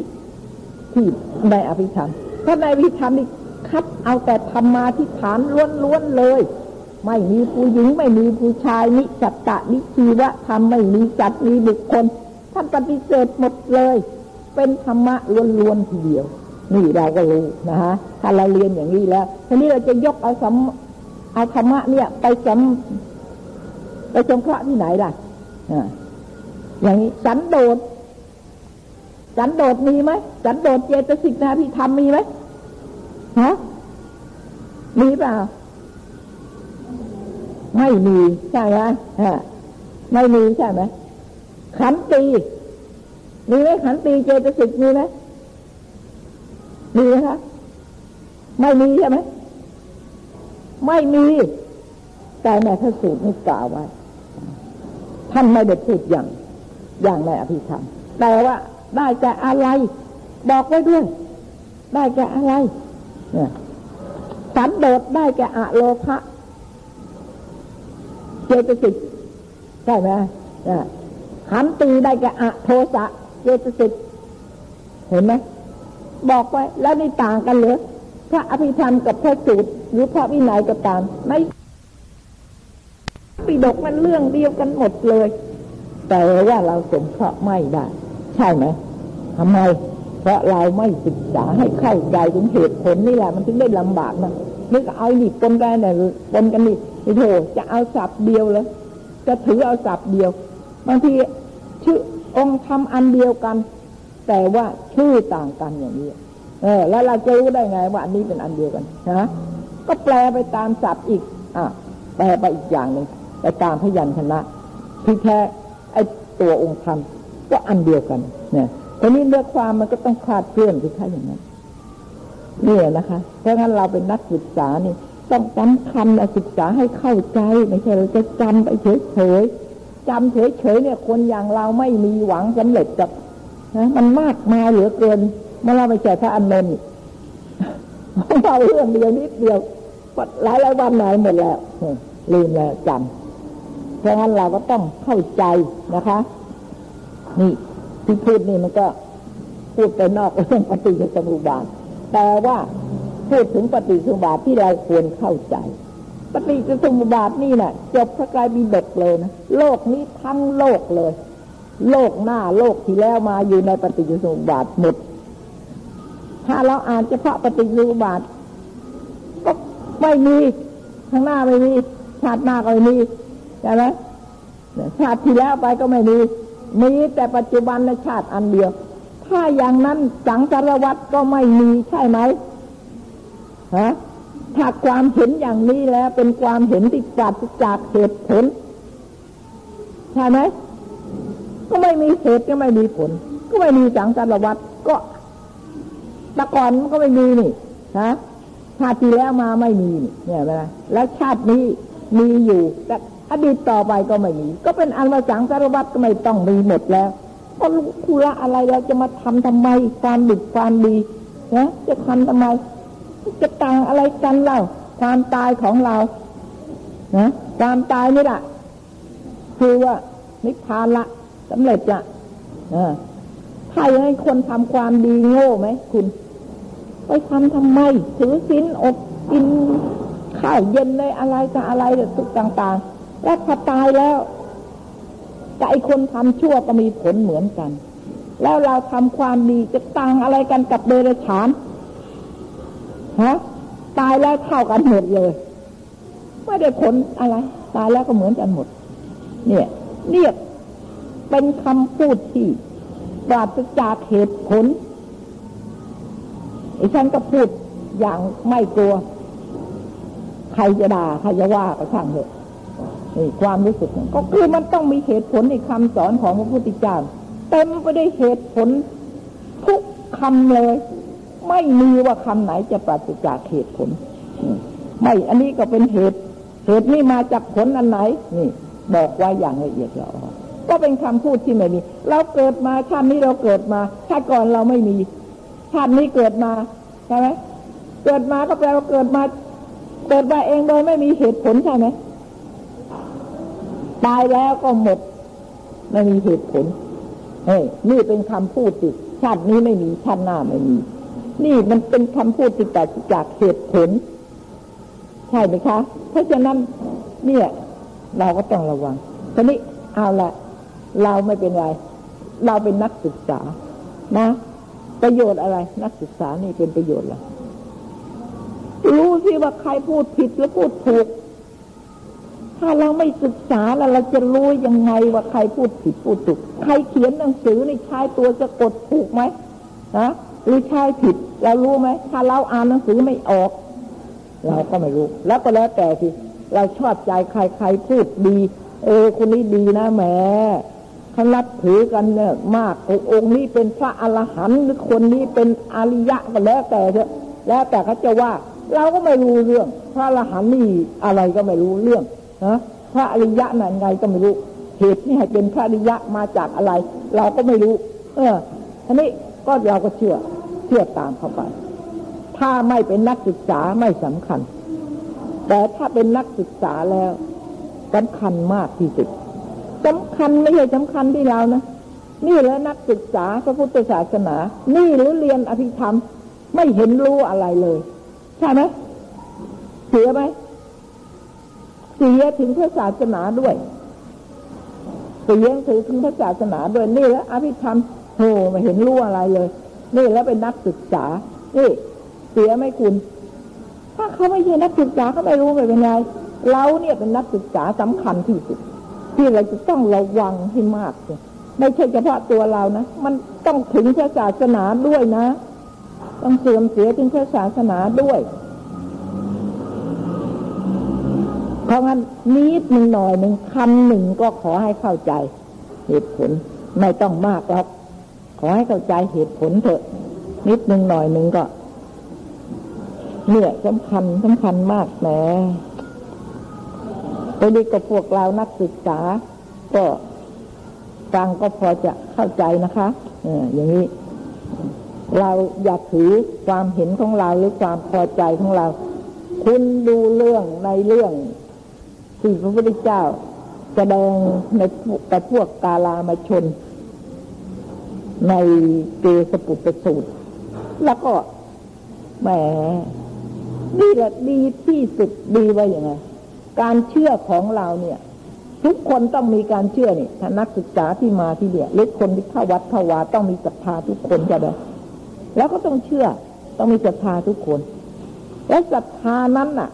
ที่ในอภิธรรมถ้าในอภิธรรมนี่คัดเอาแต่ธรรมาที่ฐานล้วนๆเลย ไม่มีผู้หญิงไม่มีผู้ชายนิสัตตะนิชีวะธรรมไม่มีจัตมีบุคคลท่านปฏิเสธหมดเลย เป็นธรรมะล้วนๆทีเดียว นี่เราก็รู้นะฮะถ้าเราเรียนอย่างนี้แล้วทีนี้เราจะยกเอาสมเอาธรรมะเนี่ย ไปสมไปสมเคราะห์ที่ไหนล่ะอ่าอย่างนี้สันโดษสันโดษมีไหมสันโดษเจตสิกนาพิธรรมมีไหมฮะมีเปล่า ไม่มีใช่ไหมฮะไม่มีใช่ไหมขันตีมีไหมขันตีเจตสิกมีไหม มีไหมคะไม่มีใช่ไหมไม่มี แต่ในพระสูตรนี่กล่าวไว้ท่านไม่ได้พูดอย่าง อย่างในอภิธรรมแต่ว่าได้แก่อะไร บอกไว้ด้วย ได้แก่อะไร เนี่ยสันโดษได้แก่อะโลภะเจตสิกใช่ไหมขันตีได้แก่อะโทสะเจตสิกเห็นไหม บอกไว้แล้วนี่ต่างกันเหรือพระอภิธรรมกับพระสูตรหรือพระวินัยก็ตาม ไม่ปิดกมันเรื่องเดียวกันหมดเลย แต่ว่าเราสงเคราะห์ไม่ได้ ใช่ไหมทำไม เพราะเราไม่ศึกษาให้เข้าใจถึงเหตุผลนี่แหละ มันถึงได้ลำบากนะนึกเอาหนีปนกันเนี่ยปนกันนี่โถจะเอาสับเดียวเลยจะถือเอาสับเดียว บางทีชื่อองค์ทำอันเดียวกัน แต่ว่าชื่อต่างกันอย่างนี้ เออ แล้วเราจะรู้ได้ไงว่าอันนี้เป็นอันเดียวกันนะก็แปลไปตามศัพท์อีก อะแปลไปอีกอย่างหนึ่งไปตามพยัญชนะที่แท้ไอ้ตัวองค์ธรรมก็อันเดียวกัน เนี่ยทีนี้เรื่องความมันก็ต้องคลาดเคลื่อนที่ท่อย่างนั้นนี่นะคะ เพราะงั้นเราเป็นนักศึกษานี่ ต้องสำคัญศึกษาให้เข้าใจไม่ใช่เราจะจำไปเฉยๆจำเฉยๆเนี่ย คนอย่างเราไม่มีหวังสำเร็จกับ นะมันมากมายเหลือเกิน เมื่อเราไปเจอพระอันนนท์เราเรื่องเดียวนิดเดียวหลายหลายวันไหนหมดแล้วลืมแล้วจำเพราะงั้นเราก็ต้องเข้าใจนะคะ นี่ที่พูดนี่มันก็พูดไปนอกเรื่องปฏิจจสมุปบาทแต่ว่าพูดถึงปฏิสมุปบาทที่เราควรเข้าใจ ปฏิจจสมุปบาทนี่นะ่ะจบพระกายบีเด็กเลยนะโลกนี้ทั้งโลกเลย โลกหน้าโลกที่แล้วมาอยู่ในปฏิจจสมุปบาทหมด ถ้าเราอ่านเฉพาะปฏิจจสมุปบาทก็ไม่มีข้างหน้าไม่มี ชาติหน้าก็ไม่มีใช่ไหมชาติที่แล้วไปก็ไม่มี มีแต่ปัจจุบันในชาติอันเดียว ถ้าอย่างนั้นสังสารวัตรก็ไม่มีใช่ไหมฮะถ้าความเห็นอย่างนี้แล้วเป็นความเห็นที่ปราศจากเหตุผลใช่ไหม ก็ไม่มีเหตุก็ไม่มีผล ก็ไม่มีสังสารวัตรก็ตะก่อนมันก็ไม่มีนี่ฮะชาติที่แล้วมาไม่มีเนี่ยนะแล้วชาตินี้มีอยู่แต่อดีตต่อไปก็ไม่มี ก็เป็นอันว่าสังสารวัตรก็ไม่ต้องมีหมดแล้วก็คุระอะไรเราจะมาทำทำไมความดีความดีนะจะทำทำไม จะต่างอะไรกันเล่าความตายของเรานะความตายนี่แหละคือว่านิพพานละ สำเร็จละถ้าอย่างนั้นคนทำความดีโง่ไหมคุณ ไปทำทำไม ถือศีลอบกินข้าวเย็นเลยอะไรจะอะไรทุกต่าง ๆ แล้วพอตายแล้วแต่ไอคนทำชั่วก็มีผลเหมือนกัน แล้วเราทำความดีจะต่างอะไรกันกับเดรัจฉานฮะตายแล้วเท่ากันหมดเลยไม่ได้ผลอะไร ตายแล้วก็เหมือนกันหมด เนี่ยเนี่ย เป็นคำพูดที่ปราศจากเหตุผลไอ้ฉันก็พูดอย่างไม่กลัว ใครจะด่าใครจะว่าก็ช่างเถอะนี่ความรู้สึกก็คือมันต้องมีเหตุผลในคำสอนของพระพุทธเจ้าเต็มไปด้วยเหตุผลทุกคำเลย ไม่มีว่าคำไหนจะปราศจากเหตุผลไม่อันนี้ก็เป็นเหตุ เหตุนี้มาจากผลอันไหน นี่ บอกไว้อย่างละเอียดละออ ก็เป็นคำพูดที่ไม่มี เราเกิดมาชาตินี้เราเกิดมาชาติก่อนเราไม่มี ชาตินี้เกิดมาใช่ไหมเกิดมาก็แปลว่าเกิดมา เกิดมาเองโดยไม่มีเหตุผลใช่ไหมตายแล้วก็หมดไม่มีเหตุผลเฮ้ยนี่เป็นคำพูดติชาตินี้ไม่มีชาติหน้าไม่มี นี่มันเป็นคำพูดที่แต่จากเหตุผล ใช่ไหมคะ เพราะฉะนั้นเนี่ย เราก็ต้องระวังทีนี้เอาละ เราไม่เป็นไร เราเป็นนักศึกษา นะ ประโยชน์อะไร นักศึกษานี่เป็นประโยชน์อะไรรู้สิว่าใครพูดผิดหรือพูดถูก ถ้าเราไม่ศึกษาแล้วเราจะรู้ยังไงว่าใครพูดผิดพูดถูก ใครเขียนหนังสือในใช้ตัวสะกดถูกไหมนะหรือใช้ผิด เรารู้ไหม ถ้าเราอ่านหนังสือไม่ออก เราก็ไม่รู้ แล้วก็แล้วแต่ที่เราชอบใจใครใครพูดดี เออคนนี้ดีนะแหม เขานับถือกันเนี่ยมากองค์นี้เป็นพระอรหันต์หรือคนนี้เป็นอริยะก็แล้วแต่เถอะแล้วแต่เขาจะว่า เราก็ไม่รู้เรื่อง พระอรหันต์นี่อะไรก็ไม่รู้เรื่องนะพระอริยะนั่นไงก็ไม่รู้เหตุนี่ให้เป็นพระอริยะมาจากอะไร เราก็ไม่รู้ เอออันนี้ก็เราก็เชื่อเชื่อตามเข้าไป ถ้าไม่เป็นนักศึกษาไม่สำคัญ แต่ถ้าเป็นนักศึกษาแล้วสำคัญมากที่สุด สำคัญไม่ใช่สำคัญที่เรานะนี่แล้วนักศึกษาพระพุทธศาสนา นี่หรือเรียนอภิธรรม ไม่เห็นรู้อะไรเลย ใช่ไหมเสียไหมเสียถึงพระศาสนาด้วยเสียถือถึงพระศาสนาด้วยนี่แล้วอภิธรรมโหไม่เห็นรู้อะไรเลย นี่แล้วเป็นนักศึกษา นี่ เสียไหมคุณ ถ้าเขาไม่ใช่นักศึกษาเขาไม่รู้ไม่เป็นไงเราเนี่ยเป็นนักศึกษาสำคัญที่สุด ที่เราจะต้องระวังให้มากเลยไม่ใช่เฉพาะตัวเรานะ มันต้องถึงพระศาสนาด้วยนะ ต้องเสื่อมเสียถึงพระศาสนาด้วย เพราะงั้นนิดหนึ่งหน่อยหนึ่งคำหนึ่งก็ขอให้เข้าใจ เหตุผลไม่ต้องมากหรอกขอให้เข้าใจเหตุผลเถอะ นิดหนึ่งหน่อยหนึ่งก็ เนี่ยสำคัญสำคัญมากแหม ไปดีกับพวกเรานักศึกษา ก็ฟังก็พอจะเข้าใจนะคะอย่างนี้ เราอย่าถือความเห็นของเราหรือความพอใจของเรา คุณดูเรื่องในเรื่องที่พระพุทธเจ้าแสดงในกับพวกกาลามาชน ในเกสปุตตสูตร แล้วก็แหมดีละดีที่สุดดีไว้ยังไง การเชื่อของเราเนี่ย ทุกคนต้องมีการเชื่อนี่ถ้านักศึกษาที่มาที่เนี่ยหรือคนที่เข้าวัดเข้าวาต้องมีศรัทธาทุกคนจะเลยแล้วก็ต้องเชื่อ ต้องมีศรัทธาทุกคน และศรัทธานั้นน่ะ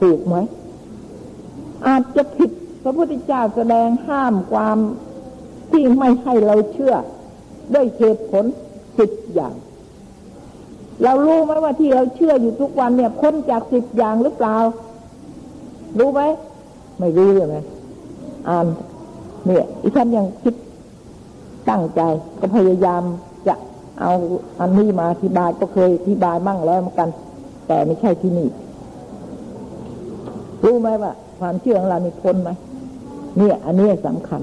ถูกไหมอาจจะผิดพระพุทธเจ้าแสดงห้ามความที่ไม่ให้เราเชื่อ ด้วยเหตุผลสิบอย่าง เรารู้ไหมว่าที่เราเชื่ออยู่ทุกวันเนี่ยพ้นจากสิบอย่างหรือเปล่า รู้ไหมไม่รู้ใช่ไหมอ่านเนี่ยอีฉันยังคิดตั้งใจก็พยายามจะเอาอันนี้มาอธิบายก็เคยอธิบายมั่งแล้วเหมือนกัน แต่ไม่ใช่ที่นี่ รู้ไหมว่า ความเชื่อของเรานี่พ้นไหมเนี่ย อันนี้สำคัญ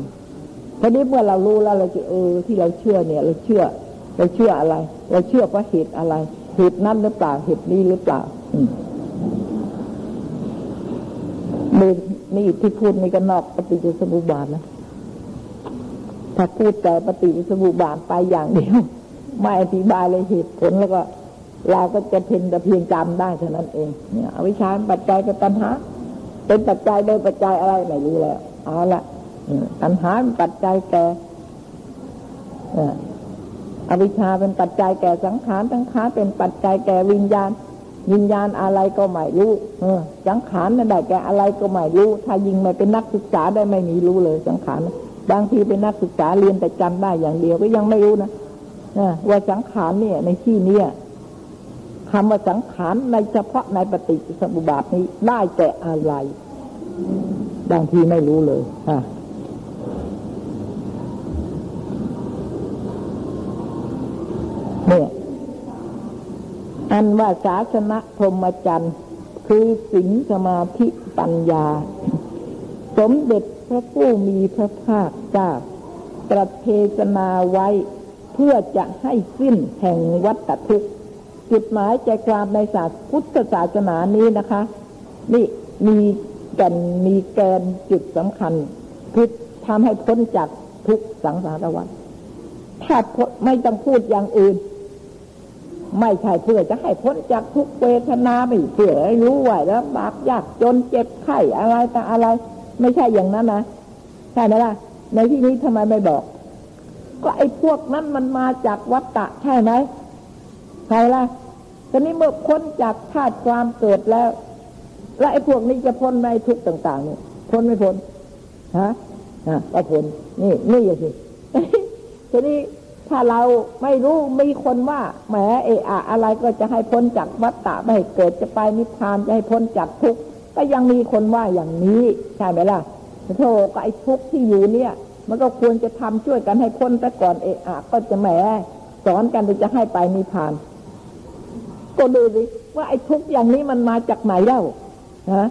ทีนี้เมื่อเรารู้แล้วเราจะเออที่เราเชื่อเนี่ย เราเชื่อ เราเชื่ออะไร เราเชื่อเพราะเหตุอะไร เหตุนั้นหรือเปล่าเหตุนี้หรือเปล่า อืม นี่นี่ที่พูดนี่ก็นอกปฏิจจสมุปบาทนะถ้าพูดแต่ปฏิจจสมุปบาทไปอย่างเดียว ไม่อธิบายเลยเหตุผลแล้วก็เราก็จะเพียงแต่เพียงจำได้เท่านั้นเอง เนี่ยอวิชชาปัจจัยกับตัณหา เป็นปัจจัยโดยปัจจัยอะไรไม่รู้แล้วเอาละตัณหาเป็นปัจจัยแก่อวิชชาเป็นปัจจัยแก่สังขารสังขารเป็นปัจจัยแก่วิญญาณ วิญญาณอะไรก็ไม่รู้สังขารนั่นได้แก่อะไรก็ไม่รู้ ถ้ายิงไม่เป็นนักศึกษาได้ไม่มีรู้เลยสังขารบางทีเป็นนักศึกษาเรียนแต่จำได้อย่างเดียวก็ยังไม่รู้นะว่าสังขารเนี่ย ในที่เนี้ยคำว่าสังขารในเฉพาะในปฏิสมุบาทนี้ได้แก่อะไร บางทีไม่รู้เลยอะเนี่ย อันว่าศาสนาพรหมจรรย์ คือสิงสมาธิปัญญา สมเด็จพระผู้มีพระภาคเจ้าตรัสเทศนาไว้เพื่อจะให้สิ้นแห่งวัฏทุกข์จุดหมายใจความในศาสพุทธศาสนานี้นะคะ นี่มีแก่นมีแกนจุดสำคัญ คือทำให้พ้นจากทุกสังสารวัฏถ้าไม่ต้องพูดอย่างอื่น ไม่ใช่เพื่อจะให้พ้นจากทุกเวทนาไม่เพื่อให้รู้ว่าแล้วบากยากจนเจ็บไข้อะไรแต่อะไร ไม่ใช่อย่างนั้นนะใช่ไหมล่ะ ในที่นี้ทำไมไม่บอก ก็ไอ้พวกนั้นมันมาจากวัฏฏะใช่ไหมใช่ล่ะตอนนี้เมื่อพ้นจากธาตุความเกิดแล้ว แล้วไอ้พวกนี้จะพ้นในทุกต่างๆเนี่ยพ้นไม่พ้นฮะฮะก็พ้นนี่นี่อย่างสิทีนี้ ถ้าเราไม่รู้มีคนว่าแหมเอะอะอะไรก็จะให้พ้นจากวัฏฏะไม่ให้เกิดจะไปนิพพานจะให้พ้นจากทุกข์ก็ยังมีคนว่าอย่างนี้ใช่ไหมล่ะโธ่ก็ไอ้ทุกข์ที่อยู่เนี่ย มันก็ควรจะทำช่วยกันให้พ้นแต่ก่อนเอะอะก็จะแหมสอนกันจะให้ไปนิพพาน ก็ดูดิว่าไอ้ทุกข์อย่างนี้มันมาจากไหนเล่าฮะ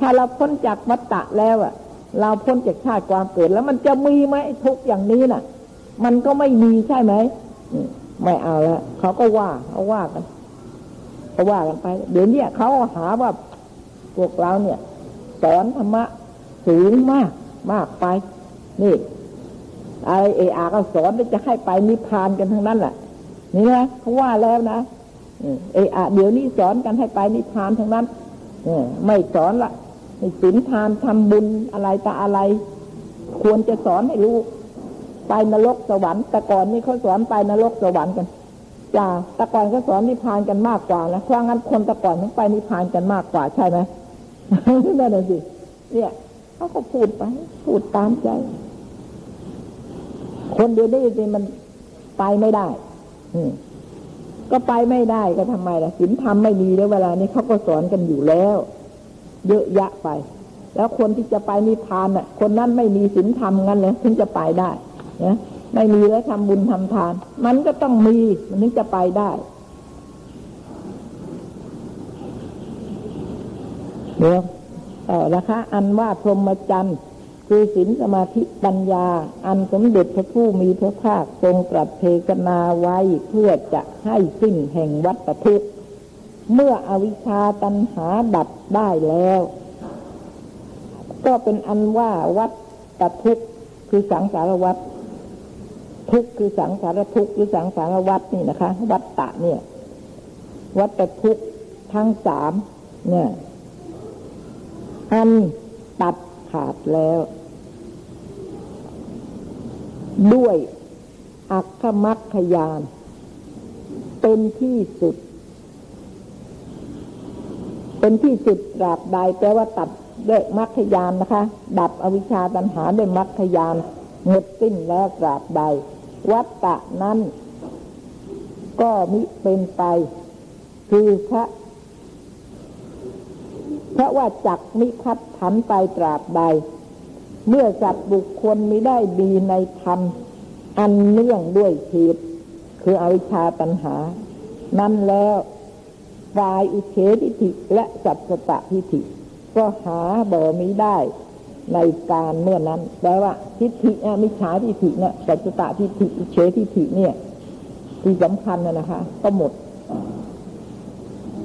ถ้าเราพ้นจากวัฏฏะแล้วอะเราพ้นจากชาติความเกิดแล้วมันจะมีไหมไอ้ทุกข์อย่างนี้น่ะ มันก็ไม่มีใช่ไหมไม่เอาแล้วเขาก็ว่าเขาว่ากันเขาว่ากันไป เดี๋ยวนี้เขาหาว่าพวกเราเนี่ยสอนธรรมะสูงมาก มากไป นี่อะไรเออาก็สอนจะให้ไปนิพพานกันทั้งนั้นแหละนี่นะเขาว่าแล้วนะเออาเดี๋ยวนี้สอนกันให้ไปนิพพานทั้งนั้นไม่สอนละศีลทานทำบุญอะไรตาอะไร ควรจะสอนให้รู้ ไปนรกสวรรค์แต่ก่อนนี่เขาสอนไปนรกสวรรค์กันจ้าแต่ก่อนเขาสอนนิพพานกันมากกว่านะเพราะงั้นคนแต่ก่อนต้องไปนิพพานกันมากกว่าใช่ไหมนั่นสิเนี่ยเขาก็พูดไปพูดตามใจ คนเดียวได้สิมันไปไม่ได้ อืก็ไปไม่ได้ก็ทำไมล่ะศีลธรรมไม่มีแล้วเวลานี้เขาก็สอนกันอยู่แล้ว เยอะแยะไป แล้วคนที่จะไปนิพพานน่ะ คนนั้นไม่มีศีลธรรมงั้นเลยถึงจะไปได้ นะไม่มีแล้วทำบุญทำทาน มันก็ต้องมี มันถึงจะไปได้เดี๋ยวต่อนะคะอันว่าพรหมจรรย์คือศีลสมาธิปัญญา อันสมเด็จพระผู้มีพระภาคทรงตรัสเทศนาไว้เพื่อจะให้สิ้นแห่งวัฏทุกข์เมื่ออวิชชาตัณหาดับได้แล้ว ก็เป็นอันว่าวัฏทุกข์คือสังสารวัฏ ทุกข์คือสังสารทุกข์หรือสังสารวัฏนี่นะคะ วัฏตะเนี่ย วัฏทุกข์ทั้งสามเนี่ย อันตัดขาดแล้ว ด้วยอัคคมัคคยาน เป็นที่สุด เป็นที่สุดตราบใดแปลว่าตัดด้วยมัคคยานนะคะ ดับอวิชชาตัญหาด้วยมัคคยานหมดสิ้นแล้วตราบใด วัตตะนั้น ก็มิเป็นไป คือพระเพราะว่าจักมิพัดผันไปตราบใด เมื่อสัตว์บุคคลมิได้ดีในธรรม อันเนื่องด้วยเหตุคืออวิชชาตัญหา นั้นแล้วฝ่ายอุเฉทิฐิและสัตสตะทิฐิ ก็หาเบ่มิได้ ในการเมื่อนั้นแปลว่าทิฏฐิมิจฉาทิฏฐิเนี่ยสัจตะทิฏฐิเฉทิฏฐิเนี่ยที่สำคัญนะนะคะ ก็หมด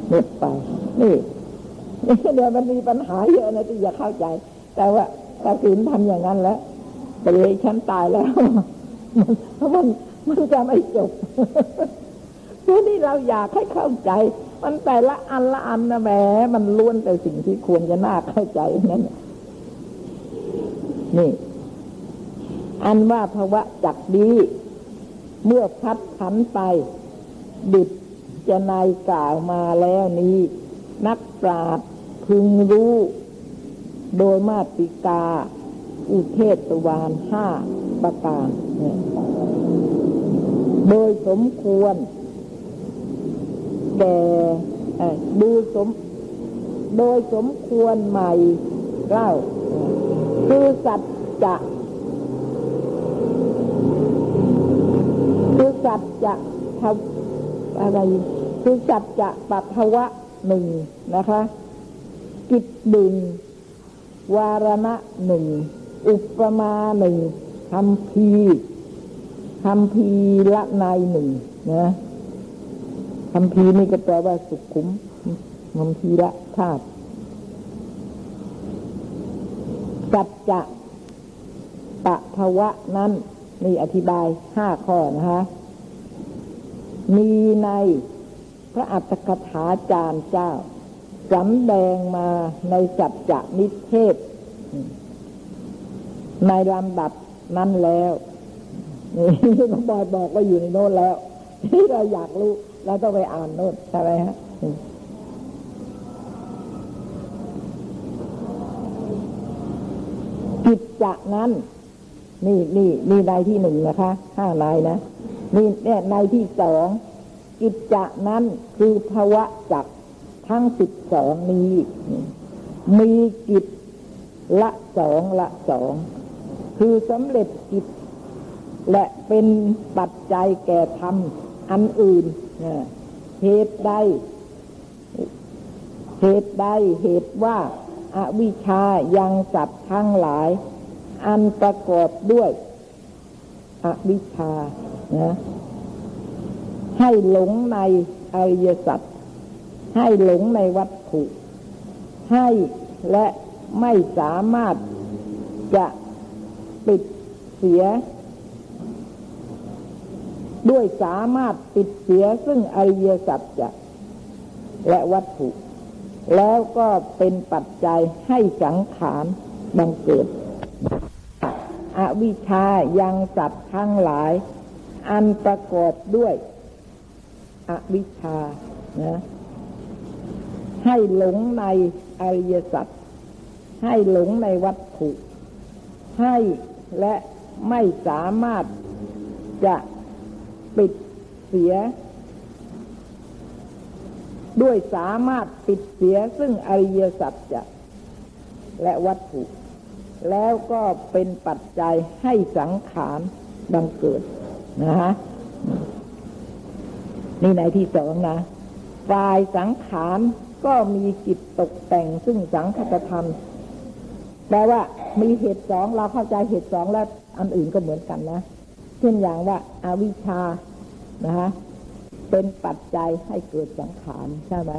หมดไป นี่เดี๋ยวมันมีปัญหาเยอะนะที่จะเข้าใจ แต่ว่าถ้าศีลทำอย่างนั้นแล้วไปเลยฉันตายแล้ว มันมันจะไม่จบทีนี้เราอยากให้เข้าใจ มันแต่ละอันละอันนะแหมมันล้วนแต่สิ่งที่ควรจะน่าเข้าใจนั้น นี่ อันว่าภาวะจักดี เมื่อพัดผันไป ดุดจะนายกล่าวมาแล้วนี้ นักปราชญ์พึงรู้ โดยมาติกา อุเทศวานห้าประการโดยสมควรแก่ดูสม โดยสมควรใหม่เล่า คือสัจจะคือสัจจะทอะไร คือสัจจะปัภวะหนึ่งนะคะ กิจดึงวารณะหนึ่ง อุปมาหนึ่งคำพีคำพีละในหนึ่งนะคำพีนี่ก็แปลว่าสุขุมคำพีละธาตุ สัจจะปะภวะนั้นนี่อธิบายห้าข้อนะคะมีในพระอัตถกถาจารย์เจ้าสำแดงมาในสัจจะนิเทศ ในลำดับนั้นแล้วนี่น้องบอยบอกว่าอยู่ในโน้นแล้ว ที่เราอยากรู้เราต้องไปอ่านโน้นใช่ไหมฮะ กิจจะนั้น นี่นี่นี่ในที่หนึ่งนะคะห้าในนะนี่เนี่ยในที่สองกิจจะนั้นคือภาวะจักทั้งสิบสองนี้ มีกิจละสองละสอง คือสำเร็จกิจ และเป็นปัจจัยแก่ธรรมอันอื่นเหตุใดเหตุใดเหตุว่า อวิชายังสัตว์ทั้งหลาย อันประกอบด้วยอวิชานะให้หลงในอริยสัจให้หลงในวัตถุ ให้และไม่สามารถจะปิดเสีย ด้วยสามารถปิดเสียซึ่งอริยสัจจะและวัตถุ แล้วก็เป็นปัจจัยให้สังขารบังเกิด อวิชายังสัตว์ทั้งหลาย อันประกอบด้วย อวิชชานะให้หลงในอริยสัจให้หลงในวัตถุ ให้และไม่สามารถจะปิดเสีย ด้วยสามารถปิดเสียซึ่งอริยสัจจะและวัตถุ แล้วก็เป็นปัจจัยให้สังขารบังเกิดนะฮะนี่ในที่สองนะฝ่ายสังขารก็มีจิตตกแต่งซึ่งสังคตธรรมแปลว่ามีเหตุสองเราเข้าใจเหตุสองแล้วอันอื่นก็เหมือนกันนะ เช่นอย่างว่าอาวิชชานะฮะ เป็นปัจจัยให้เกิดสังขารใช่ไหม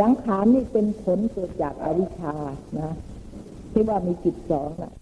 สังขารนี่เป็นผลเกิดจากอาวิชชานะที่ว่ามีจิตสองนะ